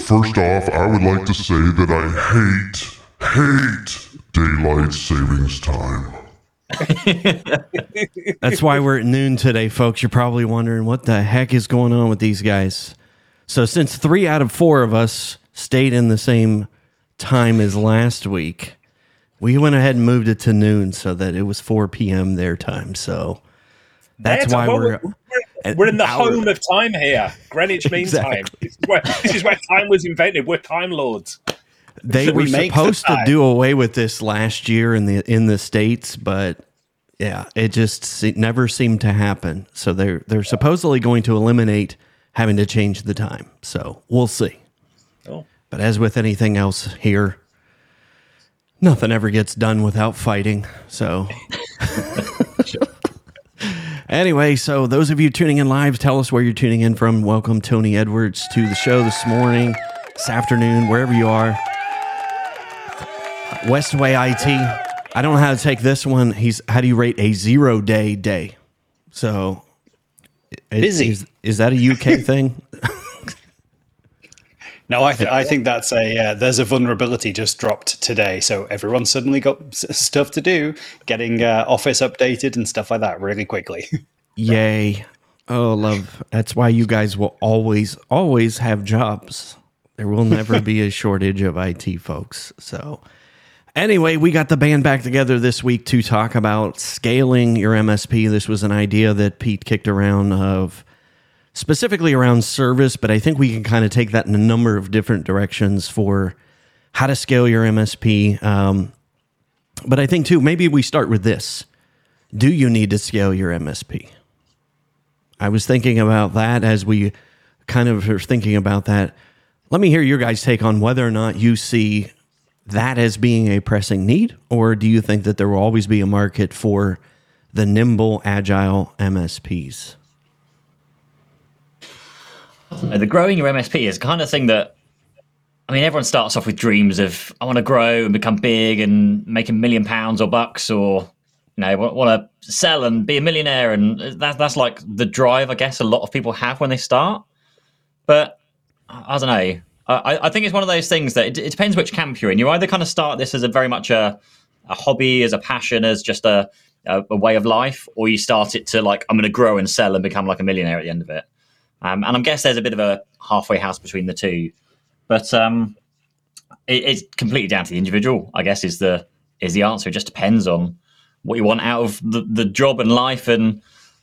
First off, I would like to say that I hate, hate daylight savings time. That's why we're at noon today, folks. You're probably wondering what the heck is going on with these guys. So, since three out of four of us stayed in the same time as last week, we went ahead and moved it to noon so that it was 4 p.m. their time. So, that's Their why we're. we're, we're in the hour- home of time here, Greenwich Mean Time. This is, where, this is where time was invented. We're time lords. They Should were we make supposed the to do away with this last year in the in the states, but yeah, it just se- never seemed to happen. So they're they're supposedly going to eliminate having to change the time. So we'll see. Oh. But as with anything else here, nothing ever gets done without fighting. So. Anyway, so those of you tuning in live, tell us where you're tuning in from. Welcome Tony Edwards to the show this morning, this afternoon, wherever you are. Westway IT. I don't know how to take this one. He's how do you rate a zero day day? So Busy. Is, is that a UK thing? No, I, th- I think that's a uh, there's a vulnerability just dropped today, so everyone suddenly got s- stuff to do, getting uh, Office updated and stuff like that really quickly. Yay. Oh, love. That's why you guys will always, always have jobs. There will never be a shortage of IT folks. So, anyway, we got the band back together this week to talk about scaling your MSP. This was an idea that Pete kicked around of specifically around service, but I think we can kind of take that in a number of different directions for how to scale your MSP. Um, but I think too, maybe we start with this. Do you need to scale your MSP? I was thinking about that as we kind of are thinking about that. Let me hear your guys' take on whether or not you see that as being a pressing need, or do you think that there will always be a market for the nimble, agile MSPs? The growing your MSP is kind of thing that I mean, everyone starts off with dreams of I want to grow and become big and make a million pounds or bucks, or you know, want to sell and be a millionaire, and that, that's like the drive I guess a lot of people have when they start. But I I don't know. I, I think it's one of those things that it, it depends which camp you're in. You either kind of start this as a very much a, a hobby, as a passion, as just a, a, a way of life, or you start it to like I'm going to grow and sell and become like a millionaire at the end of it. Um, and I guess there's a bit of a halfway house between the two, but um, it, it's completely down to the individual. I guess is the is the answer. It just depends on what you want out of the, the job and life and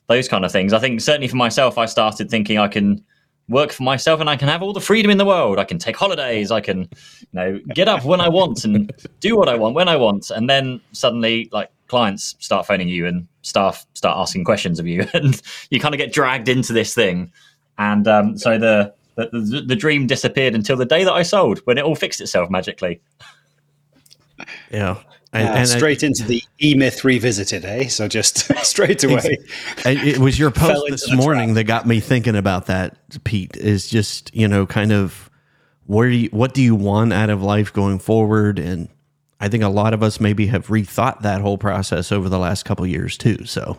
those kind of things. I think certainly for myself, I started thinking I can work for myself and I can have all the freedom in the world. I can take holidays. I can, you know, get up when I want and do what I want when I want. And then suddenly, like clients start phoning you and staff start asking questions of you, and you kind of get dragged into this thing. And um, so the, the the dream disappeared until the day that I sold, when it all fixed itself magically. Yeah. Uh, And, and straight into the E Myth revisited, eh? So just straight away. I- it was your post this morning trap. that got me thinking about that, Pete. Is just, you know, kind of where do you, what do you want out of life going forward? And I think a lot of us maybe have rethought that whole process over the last couple of years too. So,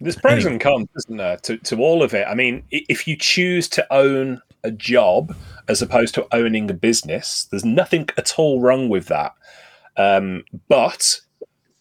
There's pros and cons, isn't there, to, to all of it? I mean, if you choose to own a job as opposed to owning a business, there's nothing at all wrong with that. Um, but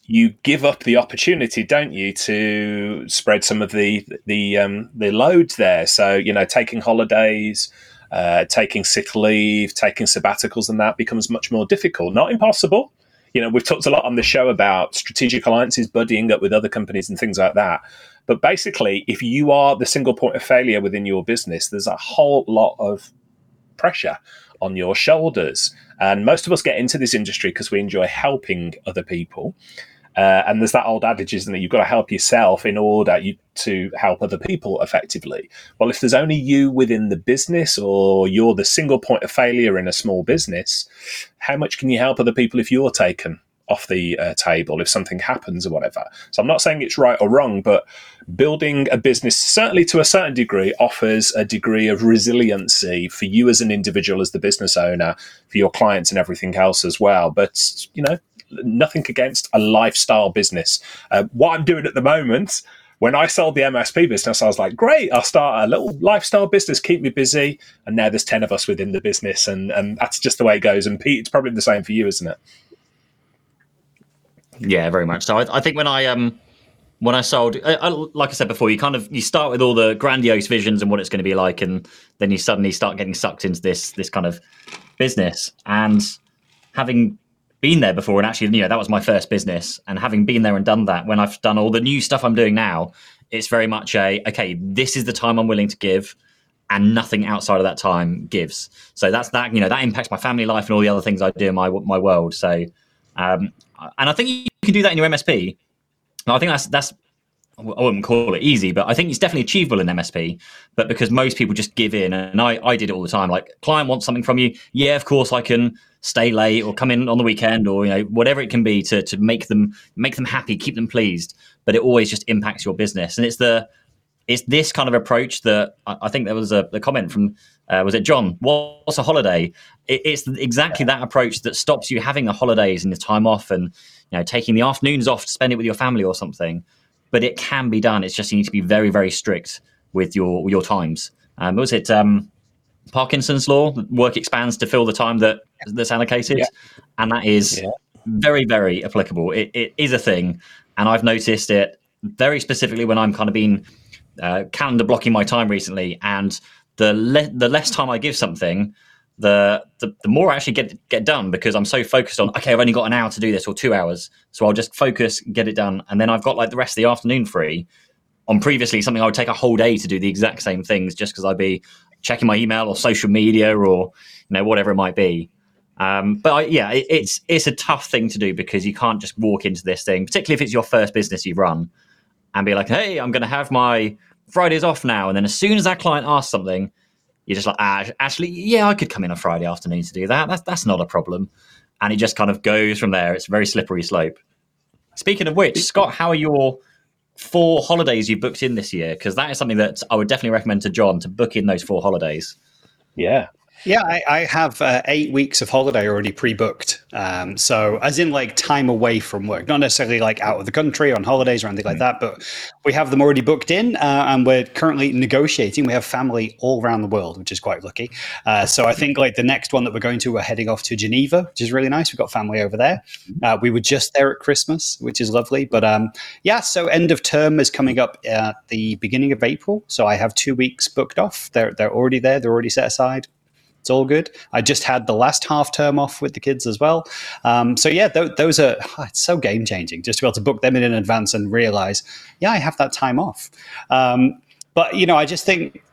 you give up the opportunity, don't you, to spread some of the the um, the load there. So you know, taking holidays, uh, taking sick leave, taking sabbaticals, and that becomes much more difficult. Not impossible. You know, we've talked a lot on the show about strategic alliances, buddying up with other companies, and things like that. But basically, if you are the single point of failure within your business, there's a whole lot of pressure on your shoulders. And most of us get into this industry because we enjoy helping other people. Uh, and there's that old adage, isn't it? You've got to help yourself in order you, to help other people effectively. Well, if there's only you within the business or you're the single point of failure in a small business, how much can you help other people if you're taken off the uh, table, if something happens or whatever? So I'm not saying it's right or wrong, but building a business, certainly to a certain degree, offers a degree of resiliency for you as an individual, as the business owner, for your clients and everything else as well. But, you know, nothing against a lifestyle business. Uh, what I'm doing at the moment, when I sold the MSP business, I was like, great, I'll start a little lifestyle business, keep me busy. And now there's 10 of us within the business. And, and that's just the way it goes. And Pete, it's probably the same for you, isn't it? Yeah, very much so. I, I think when I um when I sold, I, I, like I said before, you kind of you start with all the grandiose visions and what it's going to be like, and then you suddenly start getting sucked into this this kind of business. And having been there before, and actually, you know, that was my first business, and having been there and done that, when I've done all the new stuff I'm doing now, it's very much a okay, this is the time I'm willing to give. And nothing outside of that time gives. So that's that. You know that impacts my family life and all the other things I do in my my world. So um, and I think can do that in your MSP. I think that's that's I wouldn't call it easy, but I think it's definitely achievable in MSP. But because most people just give in, and I, I did it all the time. Like, client wants something from you, yeah, of course I can stay late or come in on the weekend or you know whatever it can be to to make them make them happy, keep them pleased. But it always just impacts your business, and it's the it's this kind of approach that I, I think there was a, a comment from uh, was it John? What's a holiday? It, it's exactly that approach that stops you having the holidays and the time off and you know taking the afternoons off to spend it with your family or something. But it can be done. It's just you need to be very very strict with your your times. Um, was it um, Parkinson's law? Work expands to fill the time that that's allocated, yeah. and that is yeah. very very applicable. It, it is a thing, and I've noticed it very specifically when I'm kind of been uh, calendar blocking my time recently and the le- the less time I give something, the, the the more I actually get get done because I'm so focused on okay, I've only got an hour to do this or two hours, so I'll just focus, get it done, and then I've got like the rest of the afternoon free. On previously something I would take a whole day to do the exact same things just because I'd be checking my email or social media or you know whatever it might be. Um, but I, yeah, it, it's it's a tough thing to do because you can't just walk into this thing, particularly if it's your first business you've run, and be like, hey, I'm going to have my Friday's off now. And then as soon as that client asks something, you're just like, ah, actually, yeah, I could come in on Friday afternoon to do that. That's, that's not a problem. And it just kind of goes from there. It's a very slippery slope. Speaking of which, Scott, how are your four holidays you booked in this year? Because that is something that I would definitely recommend to John to book in those four holidays. Yeah, yeah, I, I have uh, eight weeks of holiday already pre-booked. Um, so, as in like time away from work, not necessarily like out of the country on holidays or anything like that, but we have them already booked in, uh, and we're currently negotiating. We have family all around the world, which is quite lucky. Uh, so, I think like the next one that we're going to, we're heading off to Geneva, which is really nice. We've got family over there. Uh, we were just there at Christmas, which is lovely. But um, yeah, so end of term is coming up at the beginning of April. So, I have two weeks booked off. They're they're already there. They're already set aside it's all good. I just had the last half term off with the kids as well. Um, so yeah, th- those are oh, it's so game changing just to be able to book them in in advance and realize, yeah, I have that time off. Um, but you know, I just think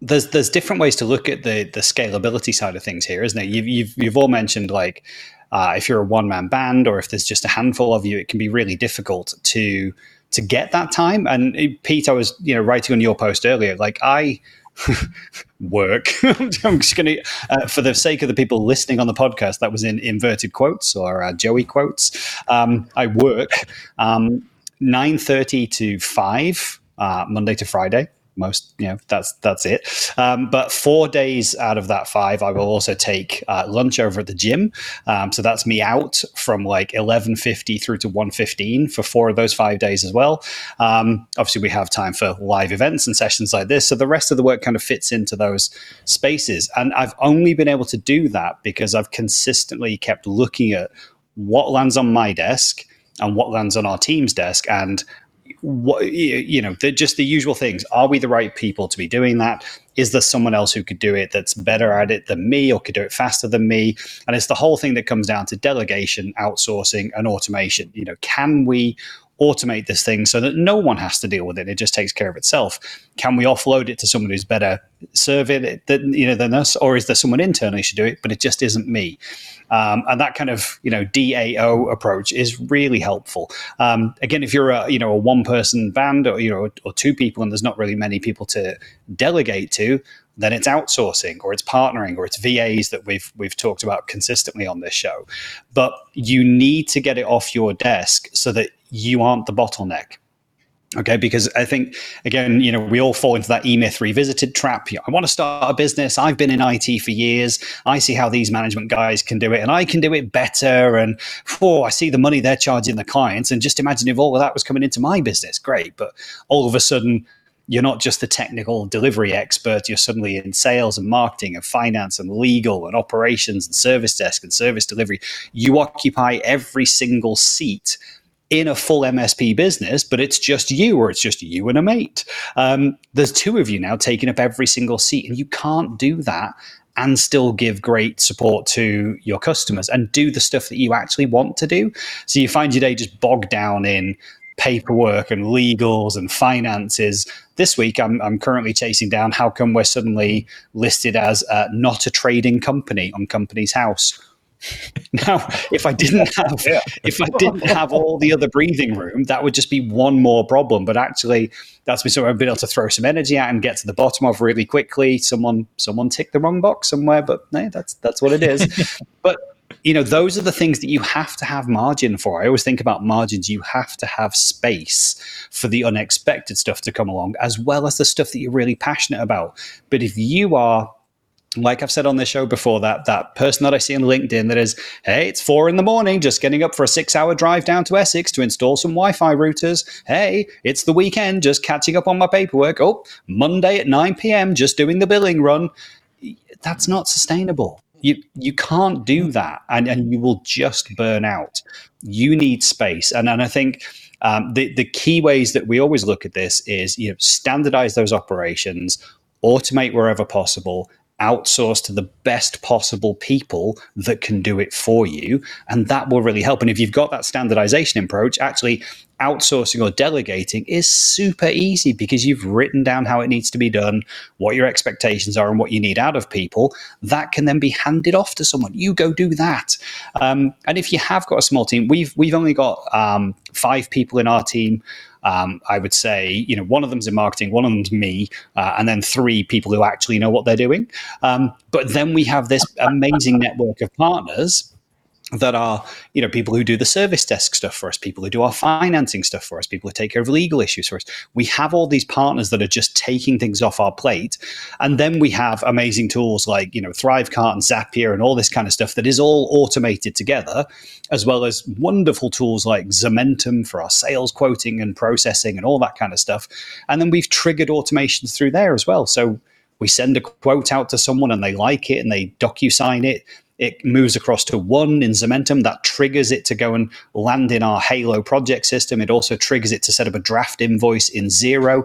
there's there's different ways to look at the the scalability side of things here, isn't it? You've you've, you've all mentioned like uh, if you're a one man band or if there's just a handful of you, it can be really difficult to to get that time. And uh, Pete, I was you know writing on your post earlier, like I work. I'm just going to, uh, for the sake of the people listening on the podcast, that was in inverted quotes or uh, Joey quotes. Um, I work um, nine thirty to five uh, Monday to Friday most you know that's that's it. Um, but four days out of that five i will also take uh, lunch over at the gym. Um, so that's me out from like 11.50 through to 1.15 for four of those five days as well. Um, obviously we have time for live events and sessions like this. So the rest of the work kind of fits into those spaces. And i've only been able to do that because i've consistently kept looking at what lands on my desk and what lands on our team's desk. And what you know just the usual things. Are we the right people to be doing that? Is there someone else who could do it that's better at it than me or could do it faster than me? And it's the whole thing that comes down to delegation outsourcing and automation. You know can we automate this thing so that no one has to deal with it. It just takes care of itself. Can we offload it to someone who's better serving it than you know than us, or is there someone internally should do it, but it just isn't me? Um, and that kind of you know DAO approach is really helpful. Um, again, if you're a you know a one person band or you know or two people and there's not really many people to delegate to, then it's outsourcing or it's partnering or it's VAs that we've we've talked about consistently on this show. But you need to get it off your desk so that you aren't the bottleneck. Okay, because I think again, you know, we all fall into that E Myth revisited trap. I want to start a business. I've been in IT for years. I see how these management guys can do it, and I can do it better. And oh, I see the money they're charging the clients, and just imagine if all of that was coming into my business. Great, but all of a sudden, you're not just the technical delivery expert. You're suddenly in sales and marketing and finance and legal and operations and service desk and service delivery. You occupy every single seat in a full MSP business, but it's just you or it's just you and a mate. Um, there's two of you now taking up every single seat, and you can't do that and still give great support to your customers and do the stuff that you actually want to do. So you find your day just bogged down in paperwork and legals and finances. This week, I'm, I'm currently chasing down how come we're suddenly listed as uh, not a trading company on Companies House now, if I didn't have yeah. if I didn't have all the other breathing room, that would just be one more problem. But actually, that's been something I've been able to throw some energy at and get to the bottom of really quickly. Someone someone ticked the wrong box somewhere, but hey, that's that's what it is. but you know, those are the things that you have to have margin for. I always think about margins. You have to have space for the unexpected stuff to come along, as well as the stuff that you're really passionate about. But if you are like I've said on this show before, that that person that I see on LinkedIn that is, hey, it's four in the morning, just getting up for a six-hour drive down to Essex to install some Wi-Fi routers. Hey, it's the weekend, just catching up on my paperwork. Oh, Monday at nine p.m., just doing the billing run. That's not sustainable. You you can't do that, and and you will just burn out. You need space, and and I think. Um, the the key ways that we always look at this is you know standardize those operations, automate wherever possible, outsource to the best possible people that can do it for you. And that will really help. And if you've got that standardization approach, actually outsourcing or delegating is super easy because you've written down how it needs to be done, what your expectations are, and what you need out of people. That can then be handed off to someone. You go do that. Um, and if you have got a small team, we've we've only got um, five people in our team. Um, I would say, you know, one of them's in marketing, one of them's me, uh, and then three people who actually know what they're doing. Um, but then we have this amazing network of partners that are you know people who do the service desk stuff for us people who do our financing stuff for us people who take care of legal issues for us. We have all these partners that are just taking things off our plate. And then we have amazing tools like you know thrivecart and zapier and all this kind of stuff that is all automated together as well as wonderful tools like Zomentum for our sales quoting and processing and all that kind of stuff. And then we've triggered automations through there as well. So we send a quote out to someone and they like it and they DocuSign it it moves across to one in Zomentum. That triggers it to go and land in our Halo project system. It also triggers it to set up a draft invoice in Xero.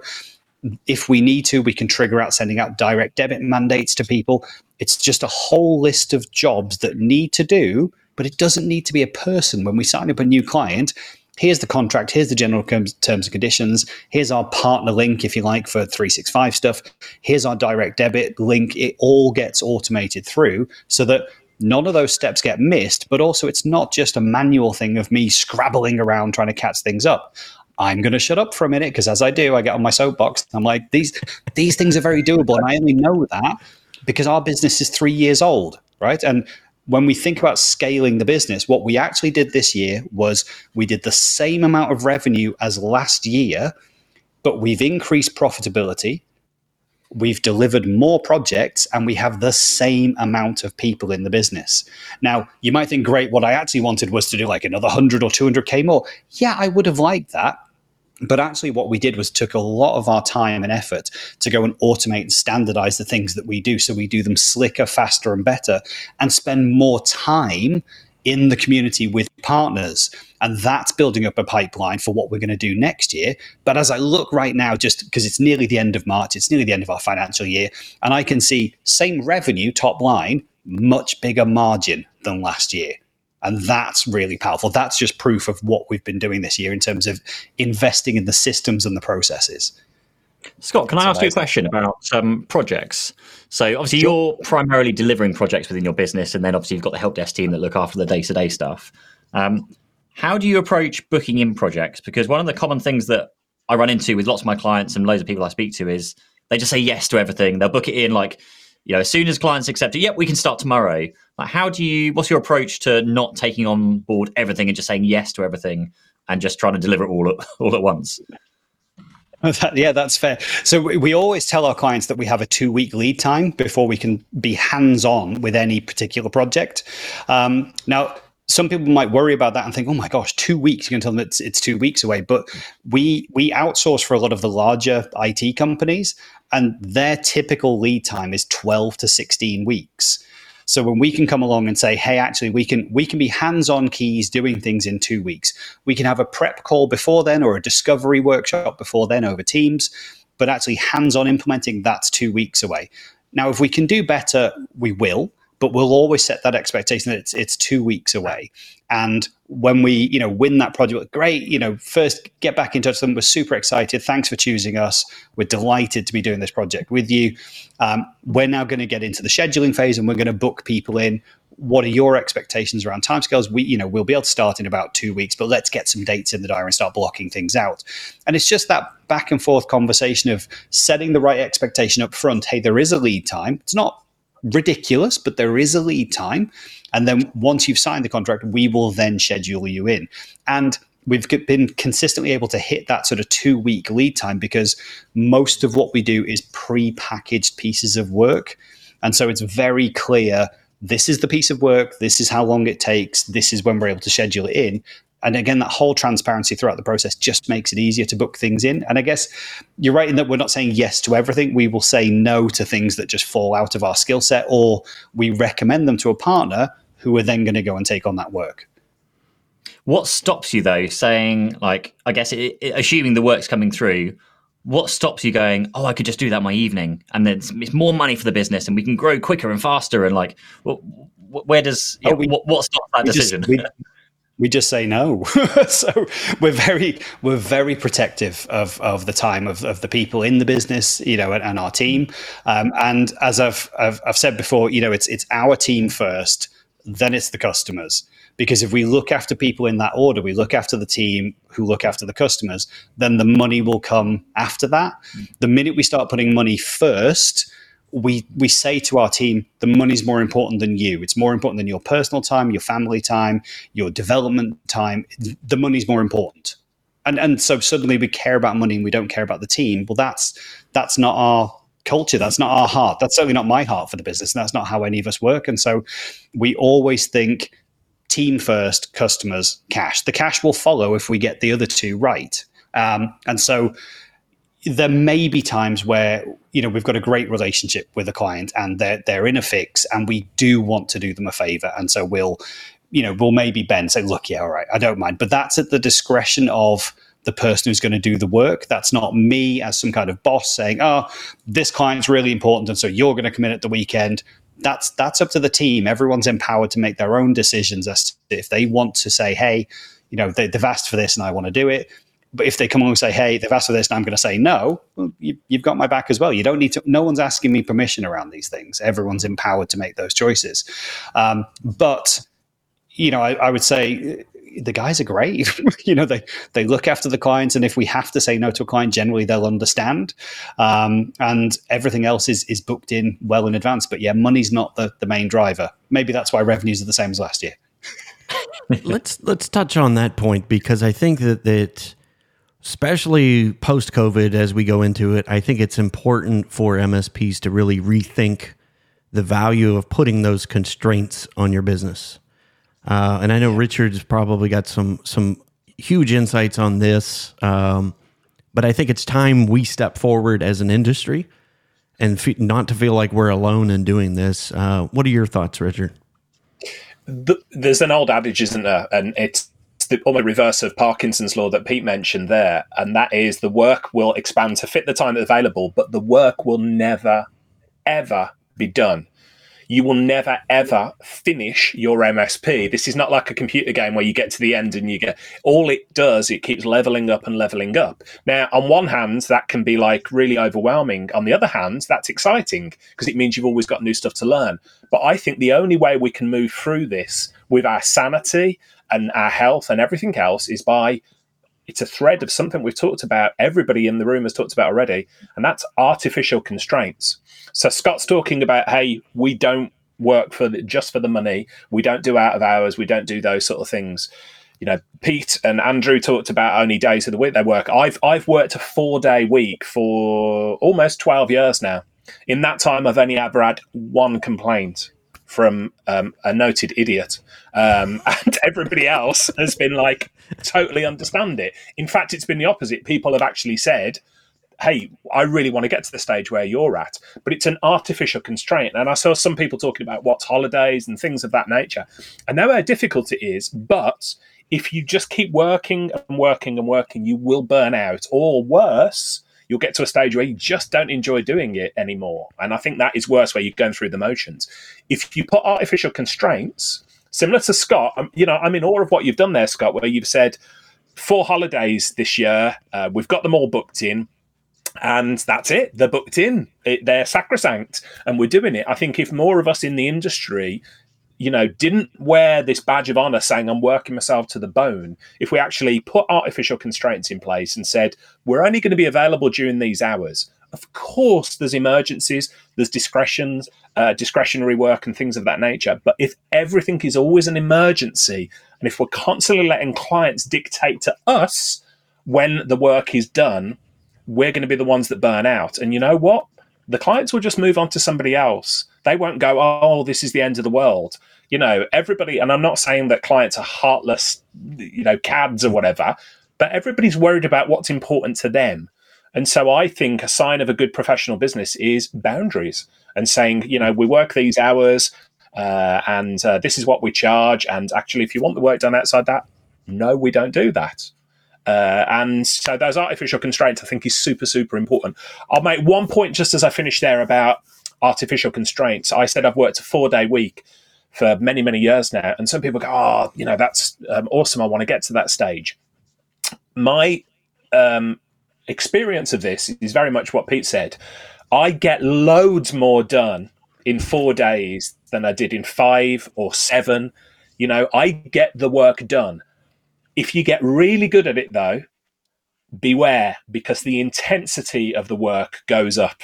If we need to, we can trigger out sending out direct debit mandates to people. It's just a whole list of jobs that need to do, but it doesn't need to be a person. When we sign up a new client, here's the contract, here's the general terms and conditions, here's our partner link, if you like, for 365 stuff, here's our direct debit link. It all gets automated through so that none of those steps get missed, but also it's not just a manual thing of me scrabbling around trying to catch things up. I'm going to shut up for a minute because as I do, I get on my soapbox. I'm like, these these things are very doable, and I only know that because our business is three years old, right? And when we think about scaling the business, what we actually did this year was we did the same amount of revenue as last year, but we've increased profitability we've delivered more projects and we have the same amount of people in the business. Now, you might think, great, what I actually wanted was to do like another 100 or 200K more. Yeah, I would have liked that. But actually, what we did was took a lot of our time and effort to go and automate and standardize the things that we do. So we do them slicker, faster, and better, and spend more time in the community with partners. And that's building up a pipeline for what we're going to do next year. But as I look right now, just because it's nearly the end of March, it's nearly the end of our financial year, and I can see same revenue top line, much bigger margin than last year. And that's really powerful. That's just proof of what we've been doing this year in terms of investing in the systems and the processes. Scott, can That's I ask amazing. you a question about um, projects? So, obviously, sure. you're primarily delivering projects within your business, and then obviously you've got the help desk team that look after the day to day stuff. Um, how do you approach booking in projects? Because one of the common things that I run into with lots of my clients and loads of people I speak to is they just say yes to everything. They'll book it in like, you know, as soon as clients accept it, yep, we can start tomorrow. Like, how do you? What's your approach to not taking on board everything and just saying yes to everything and just trying to deliver it all at, all at once? yeah, that's fair. So we always tell our clients that we have a two week lead time before we can be hands on with any particular project. Um, now, some people might worry about that and think, "Oh my gosh, two weeks! You can tell them it's it's two weeks away." But we we outsource for a lot of the larger IT companies, and their typical lead time is twelve to sixteen weeks. So when we can come along and say, "Hey, actually, we can we can be hands-on keys doing things in two weeks. We can have a prep call before then or a discovery workshop before then over Teams." But actually, hands-on implementing that's two weeks away. Now, if we can do better, we will but we'll always set that expectation that it's it's two weeks away. And when we, you know, win that project, great, you know, first get back in touch with them. We're super excited. Thanks for choosing us. We're delighted to be doing this project with you. Um, we're now going to get into the scheduling phase and we're going to book people in. What are your expectations around timescales? We, you know, we'll be able to start in about two weeks, but let's get some dates in the diary and start blocking things out. And it's just that back and forth conversation of setting the right expectation up front. Hey, there is a lead time. It's not ridiculous, but there is a lead time. And then once you've signed the contract, we will then schedule you in. And we've been consistently able to hit that sort of two week lead time because most of what we do is pre packaged pieces of work. And so it's very clear this is the piece of work, this is how long it takes, this is when we're able to schedule it in and again that whole transparency throughout the process just makes it easier to book things in and i guess you're right in that we're not saying yes to everything we will say no to things that just fall out of our skill set or we recommend them to a partner who are then going to go and take on that work what stops you though saying like i guess it, it, assuming the work's coming through what stops you going oh i could just do that my evening and then it's, it's more money for the business and we can grow quicker and faster and like well, where does oh, we, what, what stops that decision just, we, we just say no. so we're very we're very protective of of the time of, of the people in the business, you know, and, and our team. Um, and as I've, I've I've said before, you know, it's it's our team first, then it's the customers. Because if we look after people in that order, we look after the team who look after the customers, then the money will come after that. Mm. The minute we start putting money first, we we say to our team the money's more important than you. It's more important than your personal time your family time your development time. The money's more important. And and so suddenly we care about money and we don't care about the team. Well that's that's not our culture. That's not our heart. That's certainly not my heart for the business and that's not how any of us work. And so we always think team first customers cash. The cash will follow if we get the other two right. Um, and so there may be times where you know we've got a great relationship with a client and they're they're in a fix and we do want to do them a favor. And so we'll you know we'll maybe bend say look yeah all right I don't mind. But that's at the discretion of the person who's going to do the work that's not me as some kind of boss saying oh this client's really important and so you're going to come in at the weekend that's that's up to the team everyone's empowered to make their own decisions as to if they want to say hey you know they, they've asked for this and I want to do it but if they come along and say, "Hey, they've asked for this," and I'm going to say no, well, you, have got my back as well. You don't need to. No one's asking me permission around these things. Everyone's empowered to make those choices. Um, but you know, I, I would say the guys are great. you know, they they look after the clients, and if we have to say no to a client, generally they'll understand. Um, and everything else is is booked in well in advance. But yeah, money's not the the main driver. Maybe that's why revenues are the same as last year. let's let's touch on that point because I think that that especially post COVID as we go into it, I think it's important for MSPs to really rethink the value of putting those constraints on your business. Uh, and I know Richard's probably got some some huge insights on this, um, but I think it's time we step forward as an industry and fe- not to feel like we're alone in doing this. Uh, what are your thoughts, Richard? The, there's an old adage, isn't there? And it's the almost reverse of Parkinson's law that Pete mentioned there, and that is the work will expand to fit the time available, but the work will never, ever be done. You will never ever finish your MSP. This is not like a computer game where you get to the end and you get all it does, it keeps leveling up and leveling up. Now, on one hand, that can be like really overwhelming. On the other hand, that's exciting because it means you've always got new stuff to learn. But I think the only way we can move through this with our sanity and our health and everything else is by it's a thread of something we've talked about everybody in the room has talked about already and that's artificial constraints. So scott's talking about hey we don't work for the, just for the money. We don't do out of hours. We don't do those sort of things. You know, Pete and Andrew talked about only days of the week they work. I've I've worked a four day week for almost twelve years now. In that time, I've only ever had one complaint from um, a noted idiot, um, and everybody else has been like totally understand it. In fact, it's been the opposite. People have actually said, "Hey, I really want to get to the stage where you're at," but it's an artificial constraint. And I saw some people talking about what's holidays and things of that nature. I know how difficult it is, but if you just keep working and working and working, you will burn out, or worse you'll get to a stage where you just don't enjoy doing it anymore. And I think that is worse where you're going through the motions. If you put artificial constraints, similar to Scott, I'm, you know, I'm in awe of what you've done there, Scott, where you've said four holidays this year, uh, we've got them all booked in. And that's it. They're booked in. It, they're sacrosanct, and we're doing it. I think if more of us in the industry you know, didn't wear this badge of honor saying I'm working myself to the bone, if we actually put artificial constraints in place and said we're only going to be available during these hours, of course there's emergencies, there's discretions, uh, discretionary work and things of that nature. But if everything is always an emergency, and if we're constantly letting clients dictate to us when the work is done, we're going to be the ones that burn out. And you know what? The clients will just move on to somebody else. They won't go, oh, this is the end of the world you know, everybody, and I'm not saying that clients are heartless, you know, cads or whatever, but everybody's worried about what's important to them. And so I think a sign of a good professional business is boundaries and saying, you know, we work these hours uh, and uh, this is what we charge. And actually, if you want the work done outside that, no, we don't do that. Uh, and so those artificial constraints, I think, is super, super important. I'll make one point just as I finish there about artificial constraints. I said I've worked a four day week for many, many years now. And some people go, oh, you know, that's um, awesome. I want to get to that stage. My um, experience of this is very much what Pete said. I get loads more done in four days than I did in five or seven. You know, I get the work done. If you get really good at it, though, beware because the intensity of the work goes up.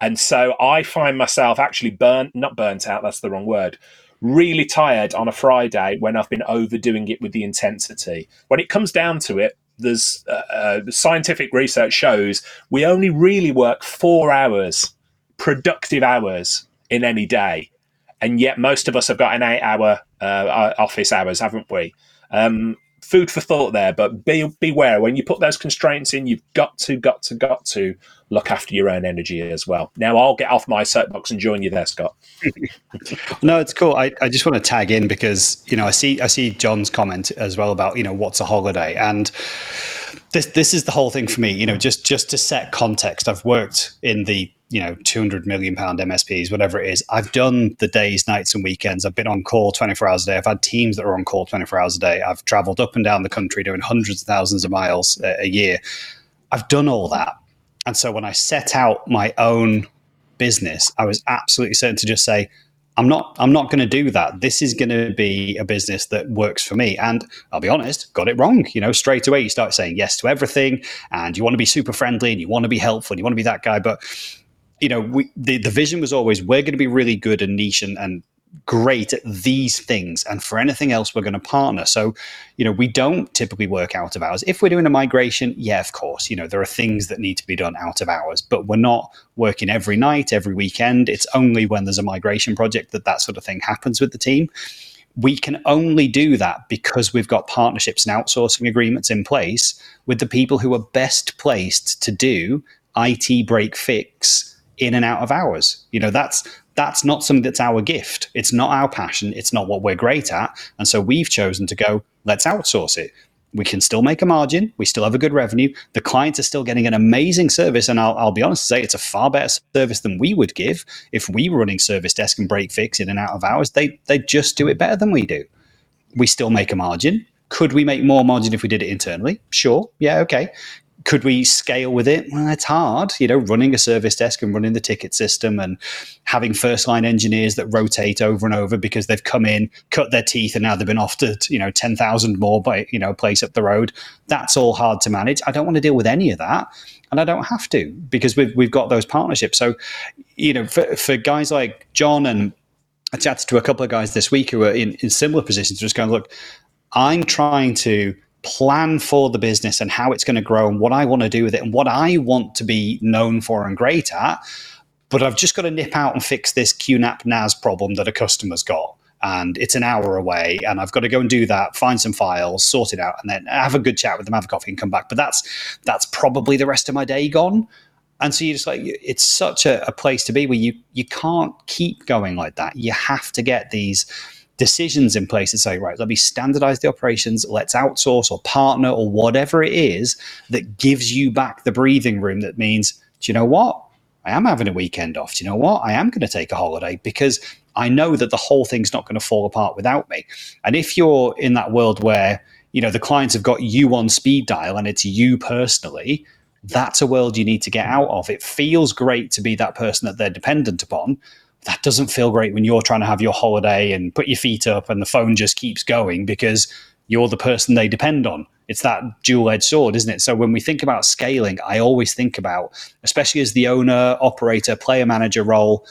And so I find myself actually burnt, not burnt out, that's the wrong word, really tired on a Friday when I've been overdoing it with the intensity. When it comes down to it, there's uh, uh, scientific research shows we only really work four hours, productive hours in any day. And yet most of us have got an eight hour uh, office hours, haven't we? Um, food for thought there, but be beware when you put those constraints in. You've got to, got to, got to look after your own energy as well. Now I'll get off my soapbox and join you there, Scott. no, it's cool. I, I just want to tag in because you know I see I see John's comment as well about you know what's a holiday and this this is the whole thing for me. You know, just just to set context, I've worked in the you know 200 million pound msps whatever it is i've done the days nights and weekends i've been on call 24 hours a day i've had teams that are on call 24 hours a day i've traveled up and down the country doing hundreds of thousands of miles a, a year i've done all that and so when i set out my own business i was absolutely certain to just say I'm not I'm not going to do that. This is going to be a business that works for me. And I'll be honest, got it wrong. You know, straight away you start saying yes to everything and you want to be super friendly and you want to be helpful and you want to be that guy. But you know, we, the, the vision was always we're going to be really good and niche and, and great at these things and for anything else we're going to partner. So you know we don't typically work out of hours. If we're doing a migration yeah of course you know there are things that need to be done out of hours but we're not working every night every weekend. It's only when there's a migration project that that sort of thing happens with the team. We can only do that because we've got partnerships and outsourcing agreements in place with the people who are best placed to do IT break fix in and out of hours. You know, that's that's not something that's our gift. It's not our passion. It's not what we're great at. And so we've chosen to go, let's outsource it. We can still make a margin. We still have a good revenue. The clients are still getting an amazing service. And I'll, I'll be honest to say it's a far better service than we would give if we were running service desk and break fix in and out of hours. They, they just do it better than we do. We still make a margin. Could we make more margin if we did it internally? Sure. Yeah, okay could we scale with it? Well, it's hard, you know, running a service desk and running the ticket system and having first line engineers that rotate over and over because they've come in, cut their teeth, and now they've been offered, you know, 10,000 more by, you know, a place up the road. That's all hard to manage. I don't want to deal with any of that. And I don't have to because we've, we've got those partnerships. So, you know, for, for guys like John and I chatted to a couple of guys this week who are in, in similar positions, just going, look, I'm trying to plan for the business and how it's going to grow and what I want to do with it and what I want to be known for and great at. But I've just got to nip out and fix this QNAP NAS problem that a customer's got. And it's an hour away, and I've got to go and do that, find some files, sort it out, and then have a good chat with them, have a coffee, and come back. But that's that's probably the rest of my day gone. And so you just like it's such a, a place to be where you you can't keep going like that. You have to get these decisions in place to say, right, let me standardize the operations, let's outsource or partner or whatever it is that gives you back the breathing room that means, do you know what? I am having a weekend off. Do you know what? I am going to take a holiday because I know that the whole thing's not going to fall apart without me. And if you're in that world where, you know, the clients have got you on speed dial and it's you personally, that's a world you need to get out of. It feels great to be that person that they're dependent upon, that doesn't feel great when you're trying to have your holiday and put your feet up and the phone just keeps going because you're the person they depend on. It's that dual edged sword, isn't it? So when we think about scaling, I always think about, especially as the owner, operator, player manager role,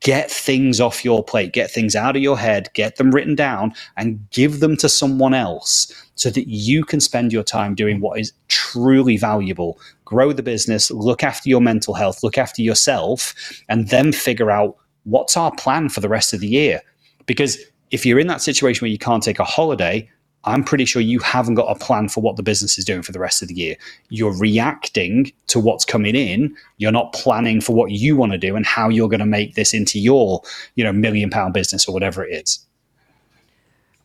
get things off your plate, get things out of your head, get them written down, and give them to someone else so that you can spend your time doing what is truly valuable. Grow the business, look after your mental health, look after yourself, and then figure out what's our plan for the rest of the year? Because if you're in that situation where you can't take a holiday, I'm pretty sure you haven't got a plan for what the business is doing for the rest of the year. You're reacting to what's coming in. You're not planning for what you want to do and how you're going to make this into your, you know, million pound business or whatever it is.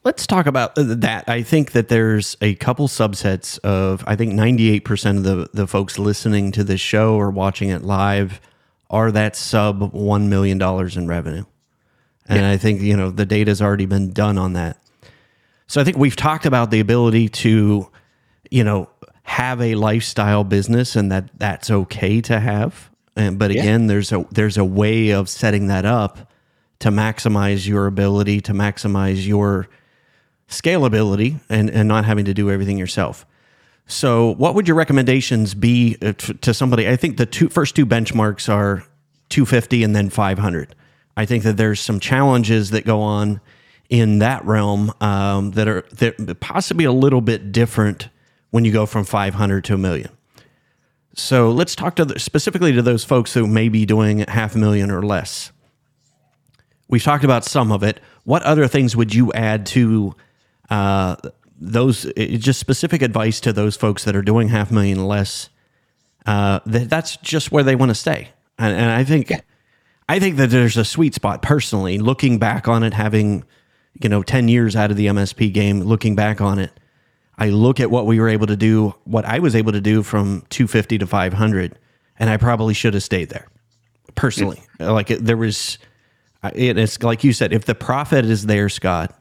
Let's talk about uh, that. I think that there's a couple subsets of I think 98% of the the folks listening to this show or watching it live are that sub $1 million in revenue. And yeah. I think, you know, the data's already been done on that. So I think we've talked about the ability to, you know, have a lifestyle business and that that's okay to have. And, but again, yeah. there's a there's a way of setting that up to maximize your ability to maximize your scalability and, and not having to do everything yourself. So, what would your recommendations be uh, to somebody? I think the two first two benchmarks are 250 and then 500. I think that there's some challenges that go on in that realm um, that are that possibly a little bit different when you go from 500 to a million. So let's talk to the, specifically to those folks who may be doing half a million or less. We've talked about some of it. What other things would you add to uh, those just specific advice to those folks that are doing half million less. Uh, that, that's just where they want to stay, and, and I think yeah. I think that there's a sweet spot personally. Looking back on it, having you know ten years out of the MSP game, looking back on it, I look at what we were able to do, what I was able to do from 250 to 500, and I probably should have stayed there personally. Like it, there was, it's like you said, if the profit is there, Scott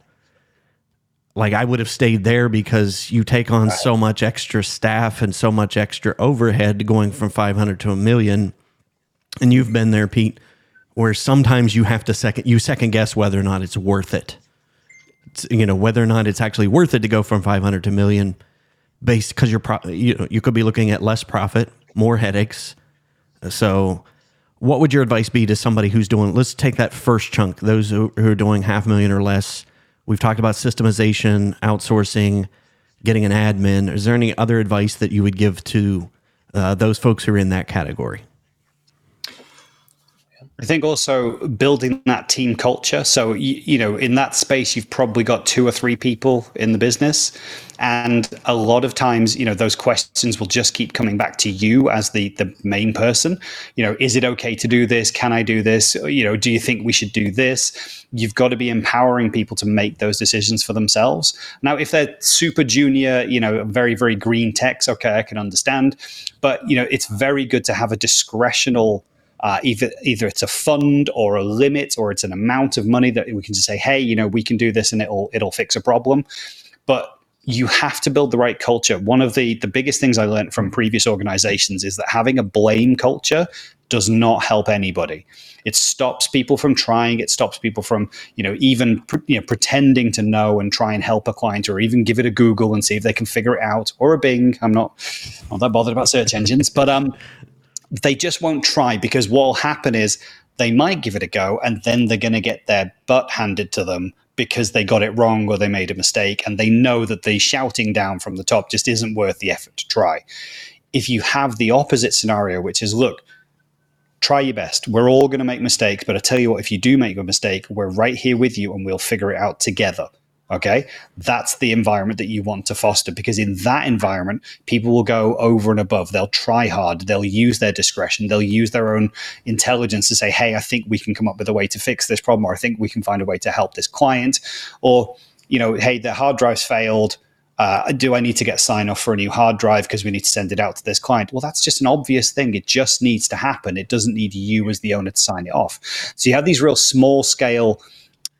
like I would have stayed there because you take on right. so much extra staff and so much extra overhead going from 500 to a million. And you've been there, Pete, where sometimes you have to second you second guess whether or not it's worth it. It's, you know whether or not it's actually worth it to go from 500 to a million, based because you're pro- you know, you could be looking at less profit, more headaches. So, what would your advice be to somebody who's doing? Let's take that first chunk, those who are doing half a million or less We've talked about systemization, outsourcing, getting an admin. Is there any other advice that you would give to uh, those folks who are in that category? I think also building that team culture. So, you, you, know, in that space, you've probably got two or three people in the business. And a lot of times, you know, those questions will just keep coming back to you as the, the main person. You know, is it okay to do this? Can I do this? You know, do you think we should do this? You've got to be empowering people to make those decisions for themselves. Now, if they're super junior, you know, very, very green techs, okay, I can understand. But, you know, it's very good to have a discretional uh, either either it's a fund or a limit or it's an amount of money that we can just say, hey, you know, we can do this and it'll it'll fix a problem. But you have to build the right culture. One of the the biggest things I learned from previous organizations is that having a blame culture does not help anybody. It stops people from trying. It stops people from, you know, even you know, pretending to know and try and help a client, or even give it a Google and see if they can figure it out, or a Bing. I'm not not that bothered about search engines, but um, they just won't try because what will happen is they might give it a go and then they're going to get their butt handed to them because they got it wrong or they made a mistake and they know that the shouting down from the top just isn't worth the effort to try. If you have the opposite scenario, which is look, try your best. We're all going to make mistakes, but I tell you what, if you do make a mistake, we're right here with you and we'll figure it out together. Okay. That's the environment that you want to foster because in that environment, people will go over and above. They'll try hard. They'll use their discretion. They'll use their own intelligence to say, Hey, I think we can come up with a way to fix this problem, or I think we can find a way to help this client. Or, you know, Hey, the hard drive's failed. Uh, do I need to get sign off for a new hard drive because we need to send it out to this client? Well, that's just an obvious thing. It just needs to happen. It doesn't need you as the owner to sign it off. So you have these real small scale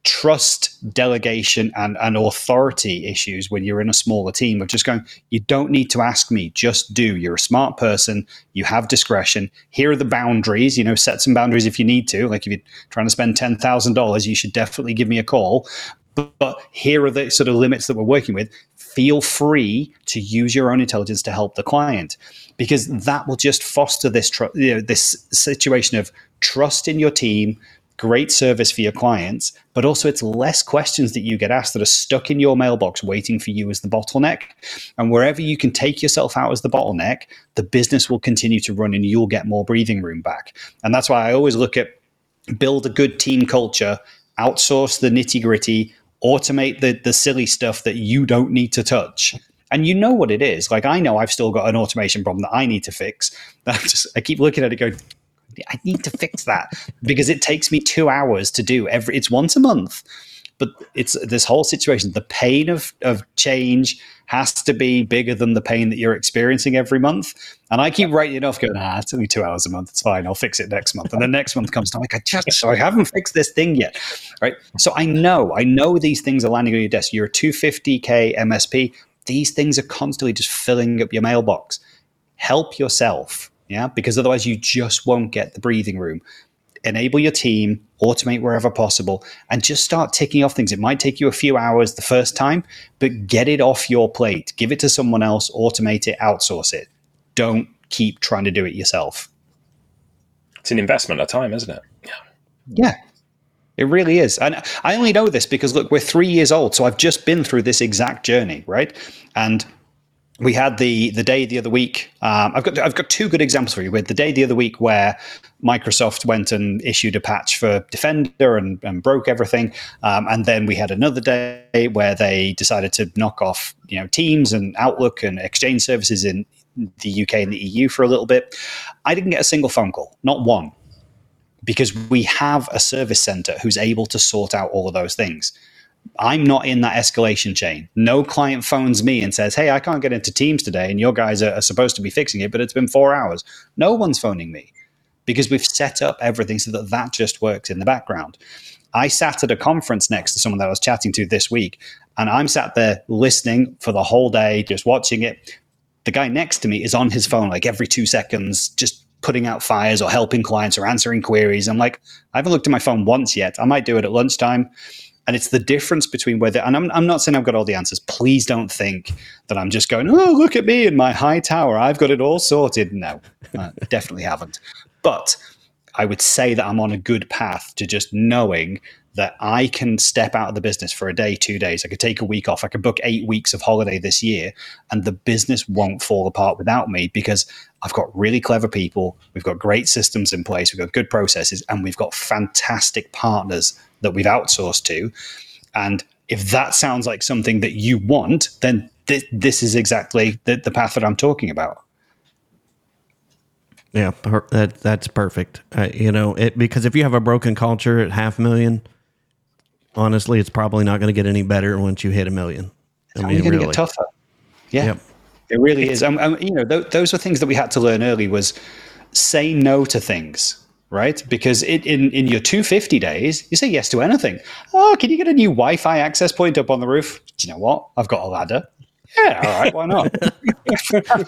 trust delegation and, and authority issues when you're in a smaller team of just going, you don't need to ask me, just do. You're a smart person, you have discretion. Here are the boundaries, you know, set some boundaries if you need to. Like if you're trying to spend $10,000, you should definitely give me a call. But, but here are the sort of limits that we're working with. Feel free to use your own intelligence to help the client because that will just foster this, tr- you know, this situation of trust in your team, great service for your clients, but also it's less questions that you get asked that are stuck in your mailbox waiting for you as the bottleneck. And wherever you can take yourself out as the bottleneck, the business will continue to run and you'll get more breathing room back. And that's why I always look at build a good team culture, outsource the nitty gritty, automate the, the silly stuff that you don't need to touch. And you know what it is. Like I know I've still got an automation problem that I need to fix. I just I keep looking at it going, I need to fix that because it takes me two hours to do every. It's once a month, but it's this whole situation. The pain of of change has to be bigger than the pain that you're experiencing every month. And I keep writing it off, going, ah, it's only two hours a month. It's fine. I'll fix it next month. And then next month comes, I'm like, I just, so I haven't fixed this thing yet. Right. So I know, I know these things are landing on your desk. You're a 250K MSP. These things are constantly just filling up your mailbox. Help yourself yeah, because otherwise you just won't get the breathing room. Enable your team, automate wherever possible, and just start ticking off things. It might take you a few hours the first time, but get it off your plate. Give it to someone else, automate it, outsource it. Don't keep trying to do it yourself. It's an investment of time, isn't it? Yeah. Yeah. It really is. And I only know this because look, we're three years old. So I've just been through this exact journey, right? And we had the the day the other week. Um, I've got I've got two good examples for you. With the day the other week where Microsoft went and issued a patch for Defender and, and broke everything, um, and then we had another day where they decided to knock off you know Teams and Outlook and Exchange services in the UK and the EU for a little bit. I didn't get a single phone call, not one, because we have a service center who's able to sort out all of those things. I'm not in that escalation chain. No client phones me and says, Hey, I can't get into Teams today, and your guys are, are, supposed to be fixing it, but it's been four hours. No one's phoning me because we've set up everything so that that just works in the background. I sat at a conference next to someone that I was chatting to this week, and I'm sat there listening for the whole day, just watching it. The guy next to me is on his phone like every two seconds, just putting out fires or helping clients or answering queries. I'm like, I haven't looked at my phone once yet. I might do it at lunchtime and it's the difference between whether, and I'm, I'm not saying I've got all the answers. Please don't think that I'm just going, oh, look at me in my high tower. I've got it all sorted. No, I definitely haven't. But I would say that I'm on a good path to just knowing that I can step out of the business for a day, two days. I could take a week off. I could book eight weeks of holiday this year, and the business won't fall apart without me because I've got really clever people. We've got great systems in place. We've got good processes, and we've got fantastic partners that we've outsourced to. And if that sounds like something that you want, then th- this is exactly the, the path that I'm talking about. Yeah, per- that that's perfect. Uh, you know, it because if you have a broken culture at half million, honestly, it's probably not going to get any better once you hit a million. I mean, going to really. get tougher. Yeah, yep. it really is. Um, um, you know, th- those were things that we had to learn early. Was say no to things right? Because it, in in your 250 days, you say yes to anything. Oh, can you get a new Wi-Fi access point up on the roof? Do you know what? I've got a ladder. Yeah, all right, why not?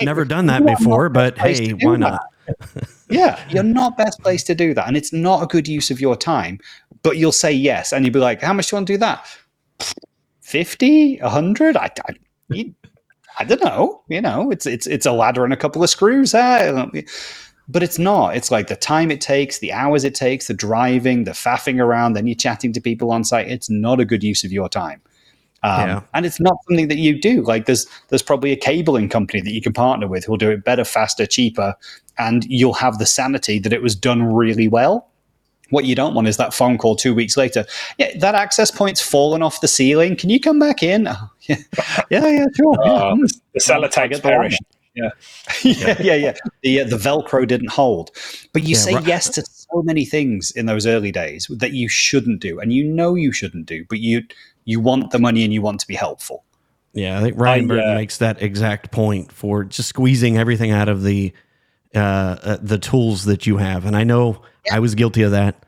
Never done that before, but hey, why not? yeah, you're not best place to do that, and it's not a good use of your time. But you'll say yes, and you'll be like, "How much do you want to do that? 50, 100? I, I, I don't know. You know, it's it's it's a ladder and a couple of screws. Uh, but it's not. It's like the time it takes, the hours it takes, the driving, the faffing around, then you're chatting to people on site. It's not a good use of your time. Um, yeah. And it's not something that you do. Like there's there's probably a cabling company that you can partner with who'll do it better, faster, cheaper, and you'll have the sanity that it was done really well. What you don't want is that phone call two weeks later. Yeah, that access point's fallen off the ceiling. Can you come back in? Oh, yeah, yeah, yeah, sure. Uh, yeah. The sellotape's perished. Yeah. yeah, yeah, yeah. The uh, the Velcro didn't hold, but you yeah, say right. yes to so many things in those early days that you shouldn't do, and you know you shouldn't do, but you you want the money and you want to be helpful. Yeah, I think Ryan I, Burton uh, makes that exact point for just squeezing everything out of the uh, uh, the tools that you have, and I know yeah. I was guilty of that.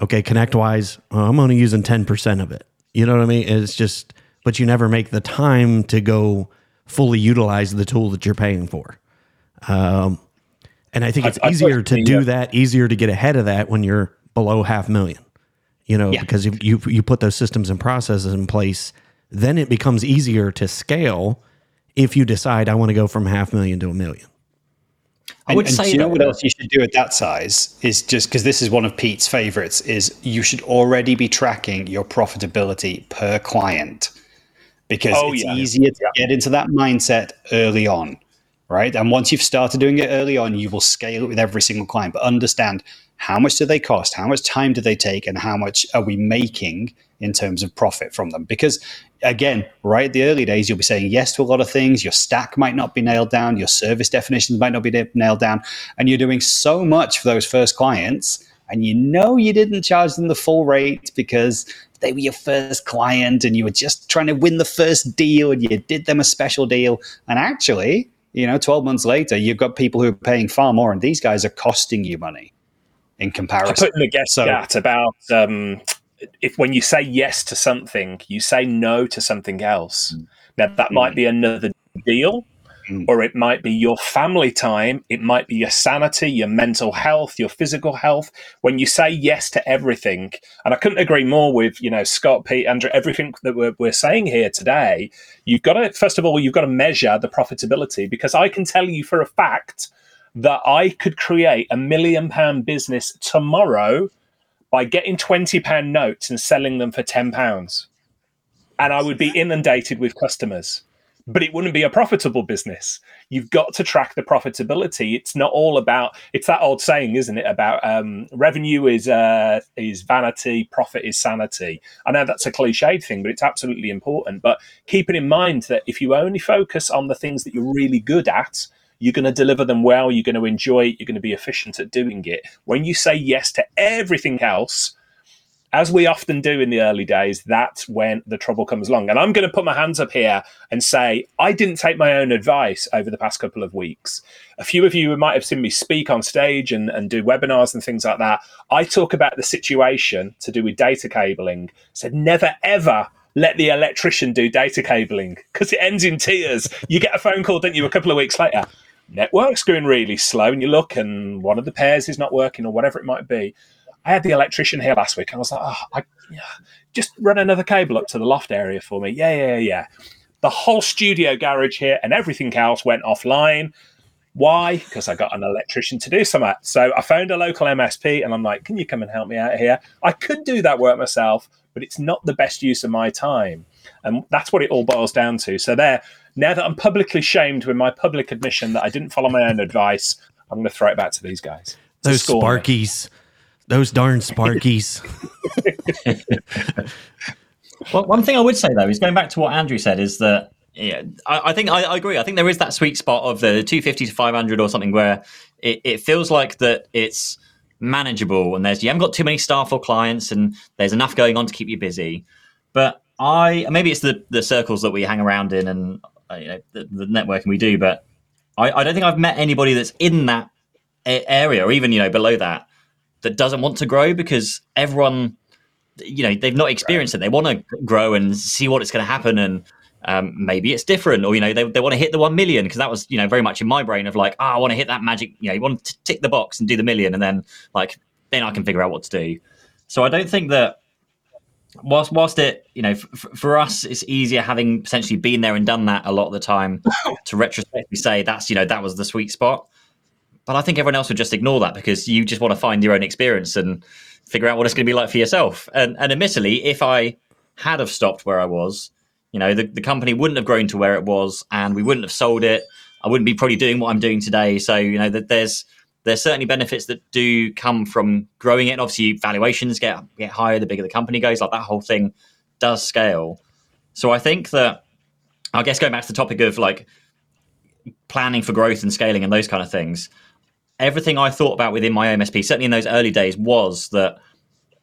Okay, ConnectWise, uh, I'm only using ten percent of it. You know what I mean? It's just, but you never make the time to go fully utilize the tool that you're paying for. Um, and I think it's I, easier I to do that, easier to get ahead of that when you're below half million. You know, yeah. because if you you put those systems and processes in place, then it becomes easier to scale if you decide I want to go from half million to a million. I would and, say and you know what else you should do at that size is just because this is one of Pete's favorites is you should already be tracking your profitability per client because oh, it's yeah. easier to yeah. get into that mindset early on, right? And once you've started doing it early on, you will scale it with every single client. But understand how much do they cost? How much time do they take? And how much are we making in terms of profit from them? Because again, right the early days, you'll be saying yes to a lot of things. Your stack might not be nailed down. Your service definitions might not be nailed down. And you're doing so much for those first clients. And you know you didn't charge them the full rate because they were your first client and you were just trying to win the first deal and you did them a special deal. And actually, you know, 12 months later, you've got people who are paying far more and these guys are costing you money in comparison. I put in the guest so, chat about um, if when you say yes to something, you say no to something else. Mm. Now, that mm. might be another deal mm. or it might be your family time, it might be your sanity, your mental health, your physical health. When you say yes to everything, and I couldn't agree more with you know Scott, Pete, Andrew, everything that we're, we're saying here today. You've got to first of all, you've got to measure the profitability because I can tell you for a fact that I could create a million pound business tomorrow by getting 20 pound notes and selling them for 10 pounds. And I would be inundated with customers but it wouldn't be a profitable business. You've got to track the profitability. It's not all about. It's that old saying, isn't it? About um, revenue is uh, is vanity, profit is sanity. I know that's a cliched thing, but it's absolutely important. But keeping in mind that if you only focus on the things that you're really good at, you're going to deliver them well. You're going to enjoy it. You're going to be efficient at doing it. When you say yes to everything else as we often do in the early days, that's when the trouble comes along. And I'm going to put my hands up here and say, I didn't take my own advice over the past couple of weeks. A few of you might have seen me speak on stage and, and do webinars and things like that. I talk about the situation to do with data cabling. Said, never ever let the electrician do data cabling because it ends in tears. You get a phone call, don't you, a couple of weeks later? Network's going really slow, and you look, and one of the pairs is not working, or whatever it might be I had the electrician here last week, and I was like, oh, I, yeah, just run another cable up to the loft area for me. Yeah, yeah, yeah. The whole studio garage here and everything else went offline. Why? Because I got an electrician to do something. So I found a local MSP and I'm like, can you come and help me out here? I could do that work myself, but it's not the best use of my time. And that's what it all boils down to. So there, now that I'm publicly shamed with my public admission that I didn't follow my own advice, I'm going to throw it back to these guys. Those Sparkies. Me. Those darn Sparkies. well, one thing I would say though is going back to what Andrew said is that yeah, I, I think I, I, agree. I think there is that sweet spot of the 250 to 500 or something where it, it feels like that it's manageable and there's you haven't got too many staff or clients and there's enough going on to keep you busy. But I maybe it's the the circles that we hang around in and uh, you know the, the networking we do, but I, I don't think I've met anybody that's in that area or even you know below that that doesn't want to grow because everyone, you know, they've not experienced it. They want to grow and see what it's going to happen, and um, maybe it's different, or you know, they, they want to hit the one million because that was you know very much in my brain of like, oh, I want to hit that magic. You know, you want to tick the box and do the million, and then like then I can figure out what to do. So I don't think that whilst whilst it you know f- for us it's easier having potentially been there and done that a lot of the time to retrospectively say that's you know that was the sweet spot But I think everyone else would just ignore that because you just want to find your own experience and figure out what it's going to be like for yourself. And, and admittedly, if I had have stopped where I was, you know, the, the company wouldn't have grown to where it was, and we wouldn't have sold it. I wouldn't be probably doing what I'm doing today. So you know that there's there's certainly benefits that do come from growing it. Obviously, valuations get get higher the bigger the company goes. Like that whole thing does scale. So I think that I guess going back to the topic of like planning for growth and scaling and those kind of things, everything I thought about within my MSP, certainly in those early days, was that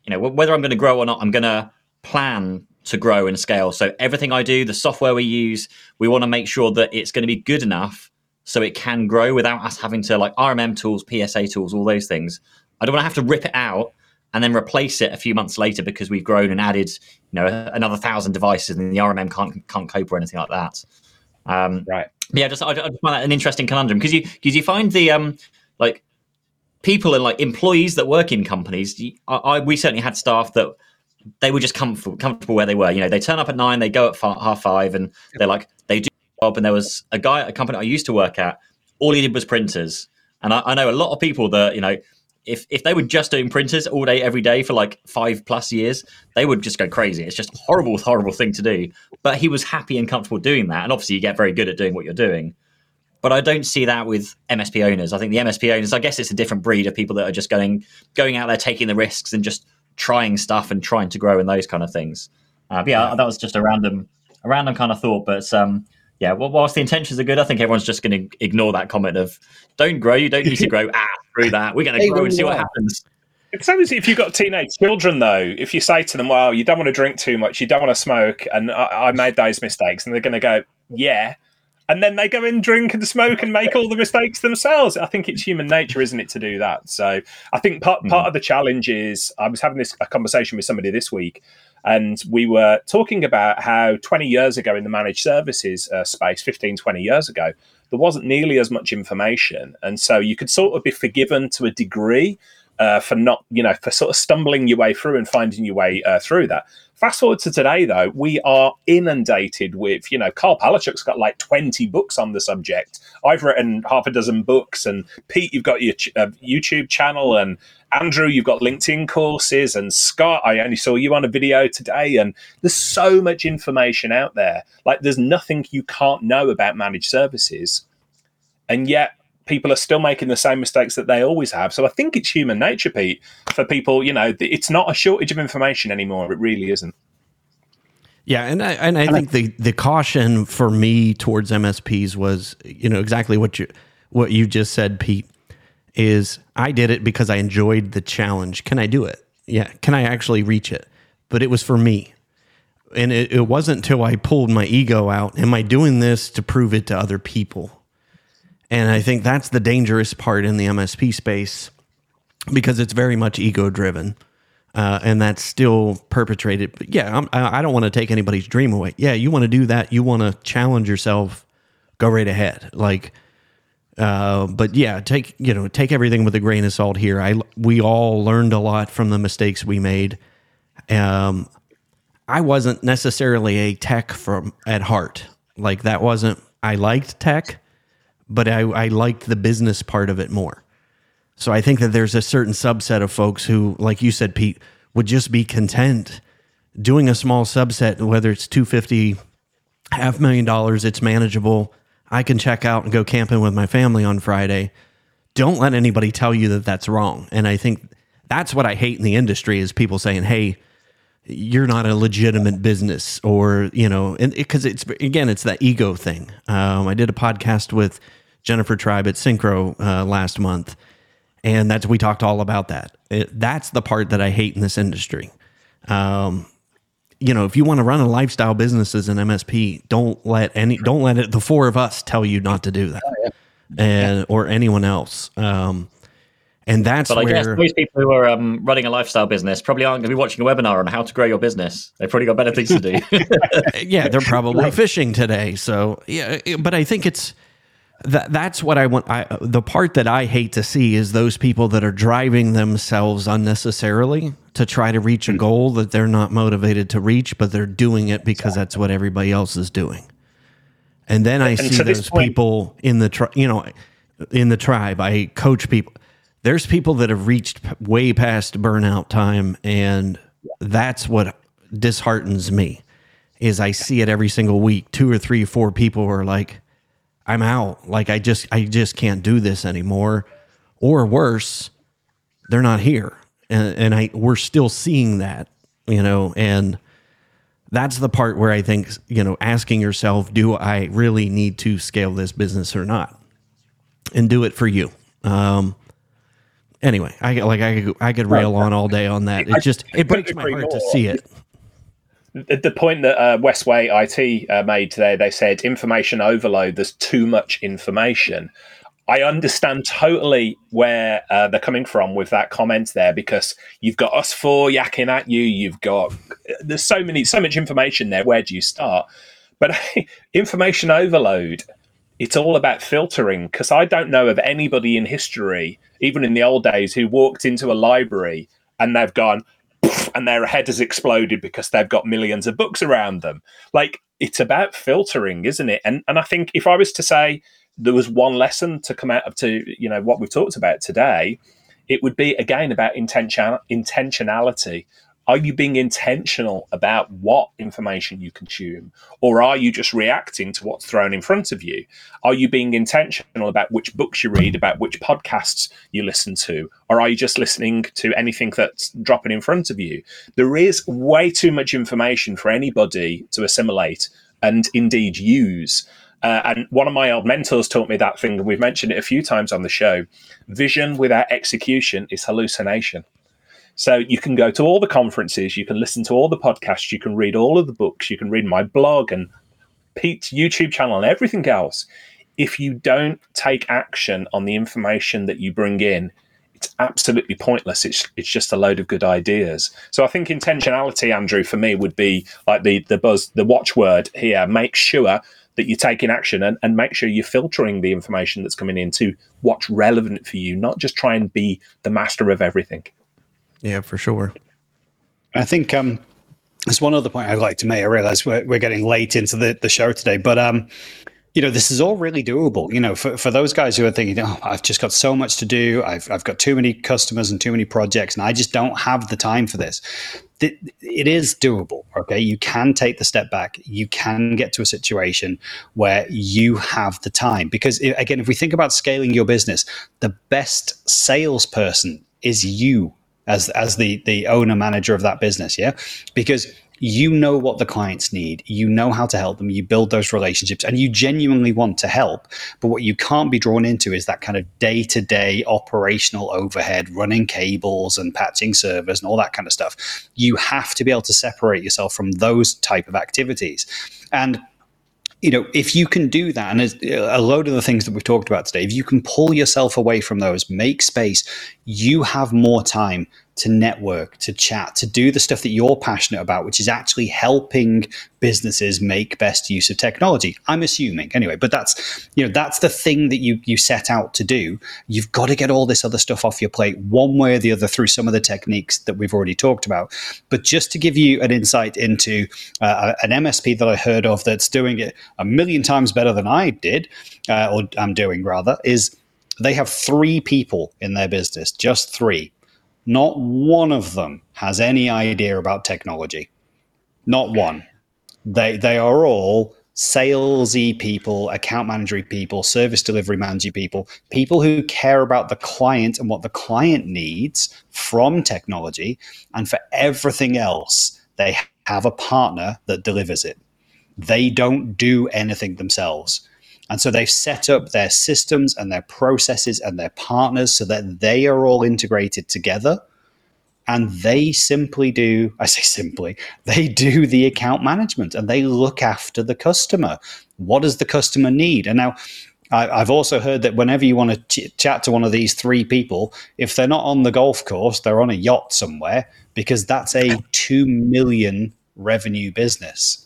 you know whether I'm going to grow or not, I'm going to plan to grow and scale. So everything I do, the software we use, we want to make sure that it's going to be good enough so it can grow without us having to like RMM tools, PSA tools, all those things. I don't want to have to rip it out and then replace it a few months later because we've grown and added, you know, another thousand devices and the RMM can't can't cope or anything like that. Um, right. Yeah, just I, I just find that an interesting conundrum because you because you find the um like people and like employees that work in companies. I, I we certainly had staff that they were just comfortable comfortable where they were. You know, they turn up at nine, they go at half five, and they're like they do job. And there was a guy at a company I used to work at. All he did was printers, and I, I know a lot of people that you know if if they were just doing printers all day every day for like five plus years, they would just go crazy. It's just a horrible, horrible thing to do. But he was happy and comfortable doing that, and obviously you get very good at doing what you're doing. But I don't see that with MSP owners. I think the MSP owners, I guess it's a different breed of people that are just going going out there taking the risks and just trying stuff and trying to grow and those kind of things. Uh, but yeah, that was just a random a random kind of thought. But um, yeah, well, whilst the intentions are good, I think everyone's just going to ignore that comment of "Don't grow, you don't need to grow." ah, through that, we're going to grow and see what happens. It's same as if you've got teenage children, though. If you say to them, "Well, you don't want to drink too much, you don't want to smoke," and I, I made those mistakes, and they're going to go, "Yeah," and then they go and drink and smoke and make all the mistakes themselves. I think it's human nature, isn't it, to do that? So I think part part mm. of the challenge is I was having this a conversation with somebody this week, and we were talking about how 20 years ago in the managed services uh, space, 15, 20 years ago, there wasn't nearly as much information, and so you could sort of be forgiven to a degree. Uh, for not, you know, for sort of stumbling your way through and finding your way uh, through that. Fast forward to today, though, we are inundated with, you know, Karl Palachuk's got like 20 books on the subject. I've written half a dozen books, and Pete, you've got your uh, YouTube channel, and Andrew, you've got LinkedIn courses, and Scott, I only saw you on a video today, and there's so much information out there. Like, there's nothing you can't know about managed services. And yet, people are still making the same mistakes that they always have. So I think it's human nature, Pete, for people, you know, it's not a shortage of information anymore. It really isn't. Yeah, and I and I think the the caution for me towards MSPs was, you know, exactly what you what you just said, Pete, is I did it because I enjoyed the challenge. Can I do it? Yeah. Can I actually reach it? But it was for me. And it, it wasn't until I pulled my ego out. Am I doing this to prove it to other people? And I think that's the dangerous part in the MSP space because it's very much ego driven. Uh, and that's still perpetrated. But yeah, I'm, I don't want to take anybody's dream away. Yeah, you want to do that. You want to challenge yourself. Go right ahead. Like, uh, but yeah, take you know take everything with a grain of salt here. I we all learned a lot from the mistakes we made. Um, I wasn't necessarily a tech from at heart. Like that wasn't. I liked tech, but I, I liked the business part of it more. So I think that there's a certain subset of folks who, like you said, Pete, would just be content doing a small subset, whether it's 250, half million dollars, it's manageable. I can check out and go camping with my family on Friday. Don't let anybody tell you that that's wrong. And I think that's what I hate in the industry is people saying, "Hey, you're not a legitimate business," or you know, because it, it's again, it's that ego thing. Um, I did a podcast with Jennifer Tribe at Syncro uh, last month, and that's we talked all about that. It, that's the part that I hate in this industry. Um, you know, if you want to run a lifestyle business as an MSP, don't let any, don't let it, the four of us tell you not to do that, oh, yeah. and yeah. or anyone else. Um, and that's but I where, guess most people who are um, running a lifestyle business probably aren't going to be watching a webinar on how to grow your business. They've probably got better things to do. yeah, they're probably fishing today. So yeah, but I think it's that that's what I want. I, the part that I hate to see is those people that are driving themselves unnecessarily to try to reach a hmm. goal that they're not motivated to reach, but they're doing it because that's what everybody else is doing. And then I and see those point, people in the, tr- you know, in the tribe. I coach people. There's people that have reached way past burnout time, and that's what disheartens me. Is I see it every single week. Two or three, or four people are like, "I'm out. Like I just, I just can't do this anymore," or worse, they're not here, and, and I we're still seeing that, you know, and that's the part where I think you know asking yourself, do I really need to scale this business or not, and do it for you. Um, anyway, I like I could, I could rail on all day on that. It just it breaks my heart to see it. The, the point that uh, Westway IT uh, made today, they said information overload. There's too much information. I understand totally where uh, they're coming from with that comment there because you've got us four yakking at you. You've got there's so many so much information there. Where do you start? But information overload. It's all about filtering because I don't know of anybody in history, even in the old days, who walked into a library and they've gone and their head has exploded because they've got millions of books around them. Like it's about filtering, isn't it? And and I think if I was to say there was one lesson to come out of to you know what we've talked about today it would be again about intention intentionality are you being intentional about what information you consume? Or are you just reacting to what's thrown in front of you? Are you being intentional about which books you read about which podcasts you listen to? Or are you just listening to anything that's dropping in front of you? There is way too much information for anybody to assimilate and indeed use. Uh, and one of my old mentors taught me that thing, and we've mentioned it a few times on the show. Vision without execution is hallucination. So you can go to all the conferences, you can listen to all the podcasts, you can read all of the books, you can read my blog and Pete's YouTube channel and everything else. If you don't take action on the information that you bring in, it's absolutely pointless. It's it's just a load of good ideas. So I think intentionality, Andrew, for me would be like the the buzz, the watchword here. Make sure that you're taking action and, and make sure you're filtering the information that's coming in to what's relevant for you, not just try and be the master of everything. Yeah, for sure. I think um, there's one other point I'd like to make. I realize we're, we're getting late into the, the show today, but um, you know, this is all really doable. You know, for, for those guys who are thinking, oh, I've just got so much to do. I've, I've got too many customers and too many projects, and I just don't have the time for this. It, it is doable. Okay. You can take the step back. You can get to a situation where you have the time. Because, again, if we think about scaling your business, the best salesperson is you as as the the owner manager of that business yeah? Because you know what the clients need you know how to help them you build those relationships and you genuinely want to help. But what you can't be drawn into is that kind of day-to-day operational overhead running cables and patching servers and all that kind of stuff. You have to be able to separate yourself from those type of activities. And you know, if you can do that, and a load of the things that we've talked about today, if you can pull yourself away from those, make space, you have more time to network, to chat, to do the stuff that you're passionate about, which is actually helping businesses make best use of technology. I'm assuming anyway, but that's you know that's the thing that you you set out to do. You've got to get all this other stuff off your plate one way or the other through some of the techniques that we've already talked about. But just to give you an insight into uh, an MSP that I heard of that's doing it a million times better than I did, uh, or I'm doing rather, is they have three people in their business, just three not one of them has any idea about technology. Not one. They they are all salesy people, account managery people, service delivery manager people, people who care about the client and what the client needs from technology. And for everything else, they have a partner that delivers it. They don't do anything themselves. And so they've set up their systems and their processes and their partners so that they are all integrated together. And they simply do, I say simply, they do the account management and they look after the customer. What does the customer need? And now, I, have also heard that whenever you want to ch- chat to one of these three people, if they're not on the golf course, they're on a yacht somewhere because that's a 2 million revenue business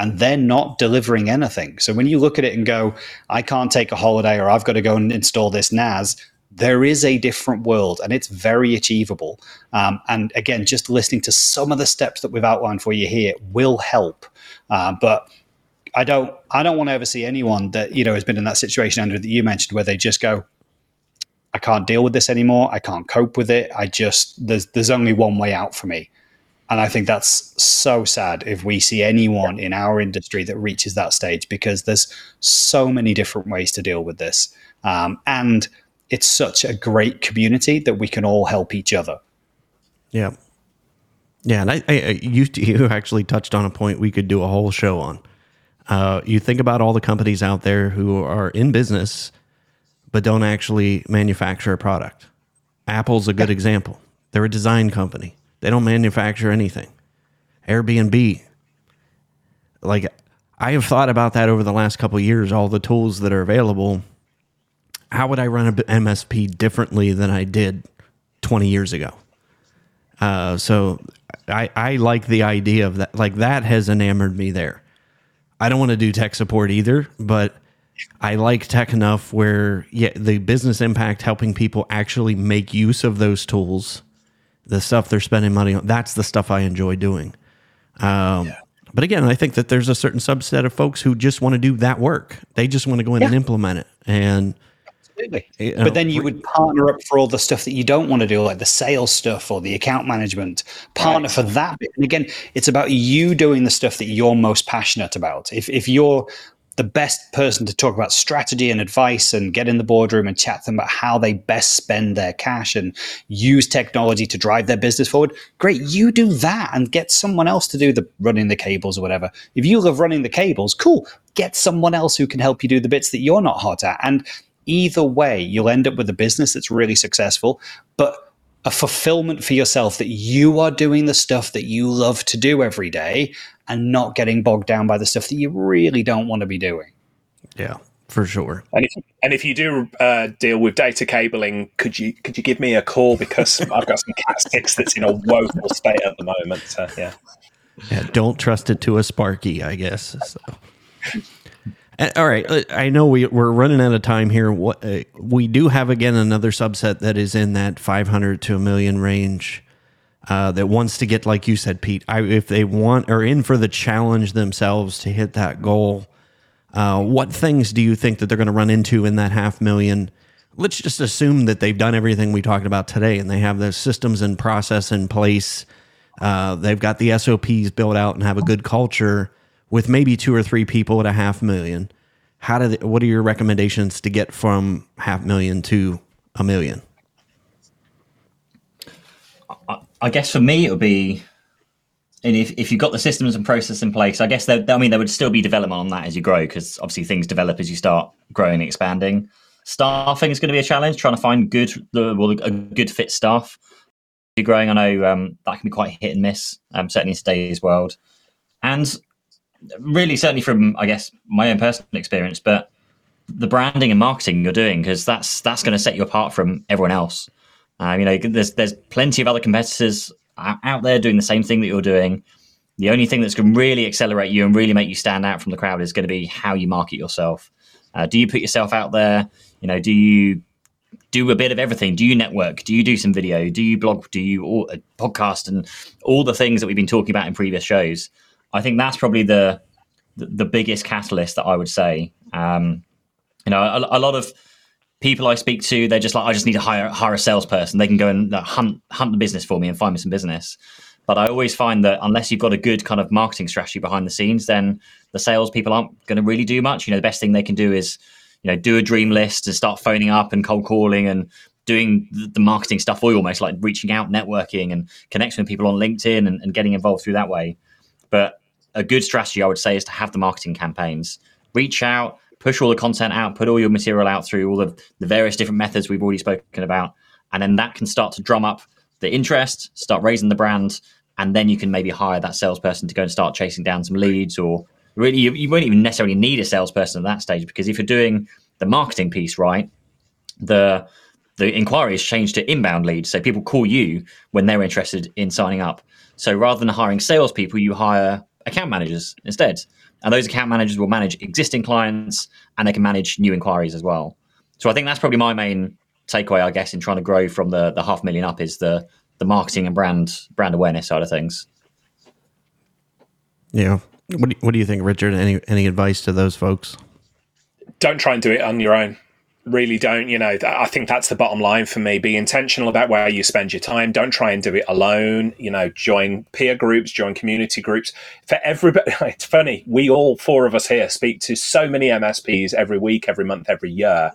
and they're not delivering anything. So when you look at it and go, I can't take a holiday or I've got to go and install this NAS, there is a different world and it's very achievable. Um, and again, just listening to some of the steps that we've outlined for you here will help. Uh, but I don't I don't want to ever see anyone that you know has been in that situation Andrew that you mentioned where they just go I can't deal with this anymore I can't cope with it I just there's there's only one way out for me and I think that's so sad if we see anyone in our industry that reaches that stage because there's so many different ways to deal with this um, and it's such a great community that we can all help each other Yeah. Yeah, and I, I you you actually touched on a point we could do a whole show on. Uh, you think about all the companies out there who are in business but don't actually manufacture a product. Apple's a good example. They're a design company. They don't manufacture anything. Airbnb, like I have thought about that over the last couple years. All the tools that are available. How would I run a MSP differently than I did 20 years ago? Uh, so I, I like the idea of that. Like that has enamored me there. I don't want to do tech support either, but I like tech enough where yeah, the business impact helping people actually make use of those tools, the stuff they're spending money on. That's the stuff I enjoy doing. Um, But again, I think that there's a certain subset of folks who just want to do that work. They just want to go in and implement it. And Absolutely. You know, but then you would partner up for all the stuff that you don't want to do, like the sales stuff or the account management. Partner for that. And again, it's about you doing the stuff that you're most passionate about. If if you're the best person to talk about strategy and advice and get in the boardroom and chat them about how they best spend their cash and use technology to drive their business forward. Great, you do that and get someone else to do the running the cables or whatever. If you love running the cables, cool. Get someone else who can help you do the bits that you're not hot at. And either way, you'll end up with a business that's really successful, but a fulfillment for yourself that you are doing the stuff that you love to do every day and not getting bogged down by the stuff that you really don't want to be doing. yeah, for sure. And if and if you do uh, deal with data cabling, could you could you give me a call because I've got some Cat six that's in a woeful state at the moment. So yeah, Yeah, don't trust it to a Sparky, I guess. So. Uh, All right, uh, I know we we're running out of time here. What uh, we do have again another subset that is in that 500 to a million range uh, that wants to get, like you said, Pete. I, if they want or in for the challenge themselves to hit that goal, uh, what things do you think that they're going to run into in that half million? Let's just assume that they've done everything we talked about today, and they have the systems and process in place. Uh, they've got the SOPs built out and have a good culture with maybe two or three people at a half million. How do they, what are your recommendations to get from half million to a million? I guess for me it would be, and if, if you've got the systems and process in place, I guess there, I mean there would still be development on that as you grow because obviously things develop as you start growing and expanding. Staffing is going to be a challenge. Trying to find good, well, a good fit staff. You're growing. I know um, that can be quite hit and miss, um, certainly in today's world, and really certainly from I guess my own personal experience, but the branding and marketing you're doing because that's that's going to set you apart from everyone else. Um, you know, there's there's plenty of other competitors out there doing the same thing that you're doing. The only thing that's going to really accelerate you and really make you stand out from the crowd is going to be how you market yourself. Uh, do you put yourself out there? You know, do you do a bit of everything? Do you network? Do you do some video? Do you blog? Do you all, uh, podcast and all the things that we've been talking about in previous shows? I think that's probably the the, the biggest catalyst that I would say. Um, you know, a, a lot of people I speak to, they're just like, I just need to hire hire a salesperson. They can go and uh, hunt hunt the business for me and find me some business. But I always find that unless you've got a good kind of marketing strategy behind the scenes, then the salespeople aren't going to really do much. You know, the best thing they can do is, you know, do a dream list and start phoning up and cold calling and doing the the marketing stuff for you, almost like reaching out, networking, and connecting with people on LinkedIn and, and getting involved through that way. But a good strategy, I would say, is to have the marketing campaigns. Reach out, push all the content out, put all your material out through all the, the various different methods we've already spoken about. And then that can start to drum up the interest, start raising the brand, and then you can maybe hire that salesperson to go and start chasing down some leads or really you, you won't even necessarily need a salesperson at that stage because if you're doing the marketing piece right, the the inquiries change to inbound leads. So people call you when they're interested in signing up. So rather than hiring salespeople, you hire account managers instead. And those account managers will manage existing clients and they can manage new inquiries as well. So I think that's probably my main takeaway, I guess, in trying to grow from the, the half million up is the the marketing and brand brand awareness side of things. Yeah. What do, what do you think, Richard? Any any advice to those folks? Don't try and do it on your own really don't you know i think that's the bottom line for me. Be intentional about where you spend your time. Don't try and do it alone you know join peer groups join community groups. For everybody it's funny we all four of us here speak to so many msps every week every month every year.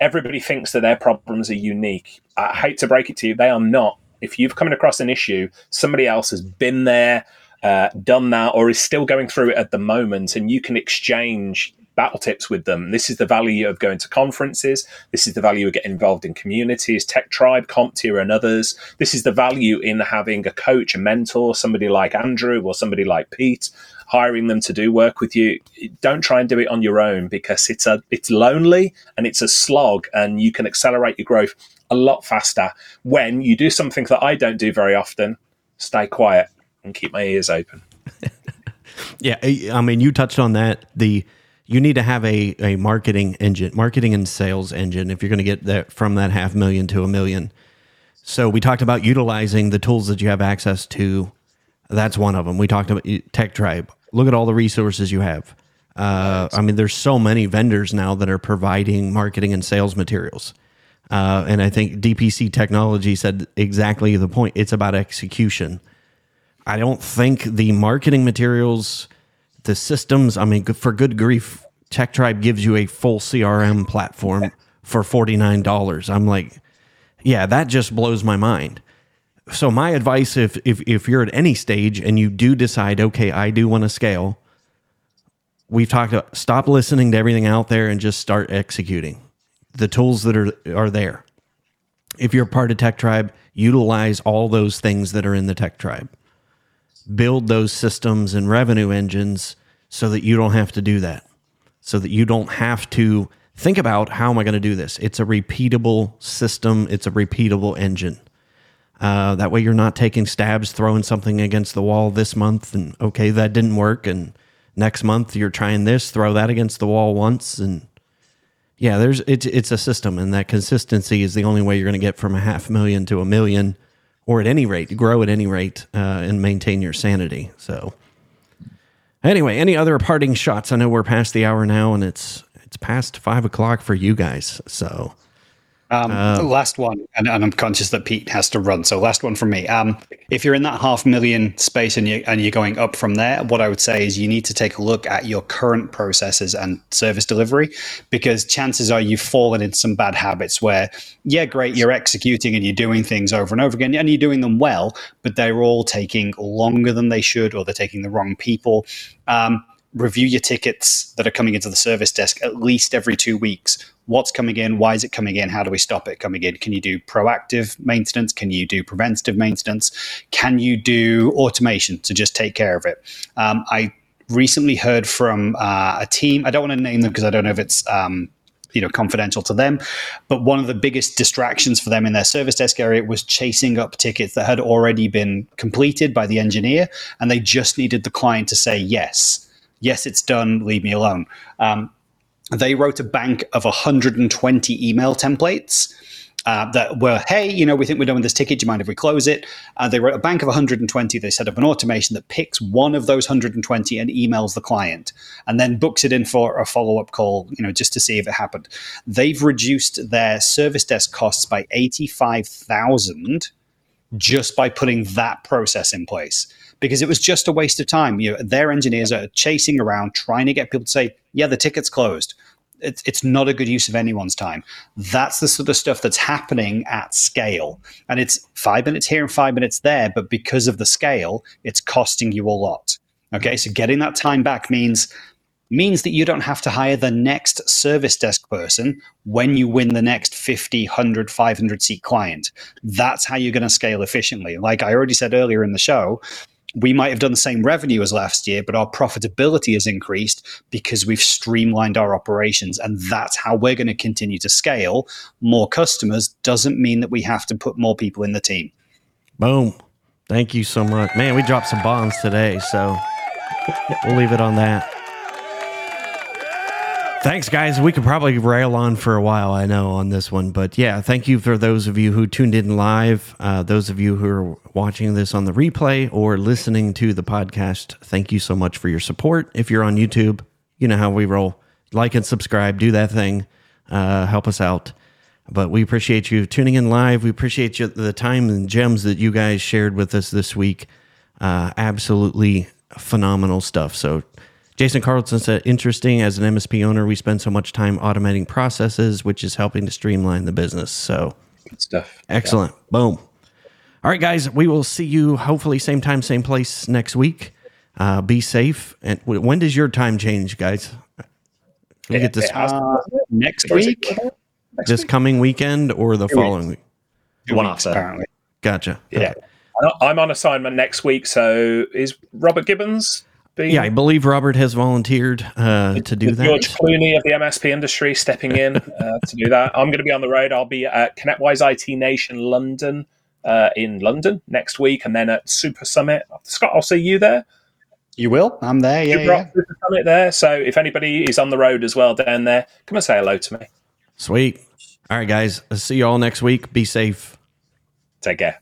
Everybody thinks that their problems are unique. I hate to break it to you they are not. If you've come across an issue somebody else has been there uh, done that or is still going through it at the moment and you can exchange battle tips with them. This is the value of going to conferences. This is the value of getting involved in communities, Tech Tribe, CompTIA, and others. This is the value in having a coach, a mentor, somebody like Andrew or somebody like Pete, hiring them to do work with you. Don't try and do it on your own because it's a it's lonely and it's a slog, and you can accelerate your growth a lot faster when you do something that I don't do very often. Stay quiet and keep my ears open. yeah, I mean, you touched on that. The you need to have a, a marketing engine, marketing and sales engine if you're going to get that from that half million to a million. So we talked about utilizing the tools that you have access to. That's one of them. We talked about Tech Tribe. Look at all the resources you have. Uh, I mean, there's so many vendors now that are providing marketing and sales materials. Uh, and I think DPC Technology said exactly the point. It's about execution. I don't think the marketing materials the systems. I mean, for good grief, Tech Tribe gives you a full CRM platform for forty nine dollars. I'm like, yeah, that just blows my mind. So my advice, if if if you're at any stage and you do decide, okay, I do want to scale, we've talked about stop listening to everything out there and just start executing. The tools that are are there. If you're part of Tech Tribe, utilize all those things that are in the Tech Tribe build those systems and revenue engines so that you don't have to do that. So that you don't have to think about how am I going to do this? It's a repeatable system, it's a repeatable engine. Uh, that way, you're not taking stabs, throwing something against the wall this month, and okay, that didn't work. And next month, you're trying this, throw that against the wall once, and yeah, there's it's it's a system, and that consistency is the only way you're going to get from a half million to a million or at any rate, grow at any rate uh, and maintain your sanity. So, anyway, any other parting shots? I know we're past the hour now, and it's it's past five o'clock for you guys. So, um, uh, last one, and, and, I'm conscious that Pete has to run. So last one from me. Um, if you're in that half million space and you and you're going up from there, what I would say is you need to take a look at your current processes and service delivery, because chances are you've fallen into some bad habits where, yeah, great, you're executing and you're doing things over and over again, and you're doing them well, but they're all taking longer than they should, or they're taking the wrong people. Um, review your tickets that are coming into the service desk at least every two weeks. What's coming in? Why is it coming in? How do we stop it coming in? Can you do proactive maintenance? Can you do preventative maintenance? Can you do automation to just take care of it? Um, I recently heard from uh, a team. I don't want to name them because I don't know if it's um, you know confidential to them but one of the biggest distractions for them in their service desk area was chasing up tickets that had already been completed by the engineer and they just needed the client to say yes yes, it's done, leave me alone. Um, they wrote a bank of 120 email templates. Uh, that were, hey, you know, we think we're done with this ticket. Do you mind if we close it? Uh, they wrote a bank of 120. They set up an automation that picks one of those 120 and emails the client, and then books it in for a follow up call, you know, just to see if it happened. They've reduced their service desk costs by 85,000 just by putting that process in place because it was just a waste of time. You know, their engineers are chasing around trying to get people to say, "Yeah, the ticket's closed." It's, it's not a good use of anyone's time. That's the sort of stuff that's happening at scale. And it's five minutes here and five minutes there, but because of the scale, it's costing you a lot. Okay, so getting that time back means means that you don't have to hire the next service desk person when you win the next 50, 100, 500 seat client. That's how you're going to scale efficiently. Like I already said earlier in the show, we might have done the same revenue as last year, but our profitability has increased because we've streamlined our operations. And that's how we're going to continue to scale. More customers doesn't mean that we have to put more people in the team. Boom. Thank you so much. Man, we dropped some bombs today, so we'll leave it on that. Thanks, guys. We could probably rail on for a while, I know, on this one. But yeah, thank you for those of you who tuned in live. Uh, those of you who are watching this on the replay or listening to the podcast, thank you so much for your support. If you're on YouTube, you know how we roll. Like and subscribe, do that thing, uh, help us out. But we appreciate you tuning in live. We appreciate you, the time and gems that you guys shared with us this week. Uh, absolutely phenomenal stuff. So, Jason Carlson said, interesting. As an MSP owner, we spend so much time automating processes, which is helping to streamline the business. So, Good stuff. excellent. Boom. All right, guys, we will see you hopefully same time, same place next week. Uh, be safe. And w- when does your time change, guys? We get this Uh, next Or is it- week, this coming weekend or the following week? One weeks, after. apparently. Gotcha. Yeah. I'm on assignment next week, so is Robert Gibbons being Yeah, I believe Robert has volunteered uh, to do with George that. Clooney of the MSP industry stepping in uh, to do that. I'm going to be on the road. I'll be at ConnectWise IT Nation London uh, in London next week, and then at Super Summit. Scott, I'll see you there. You will? I'm there. Yeah, Super yeah. Super Summit there. So if anybody is on the road as well down there, come and say hello to me. Sweet. All right, guys. I'll see you all next week. Be safe. Take care.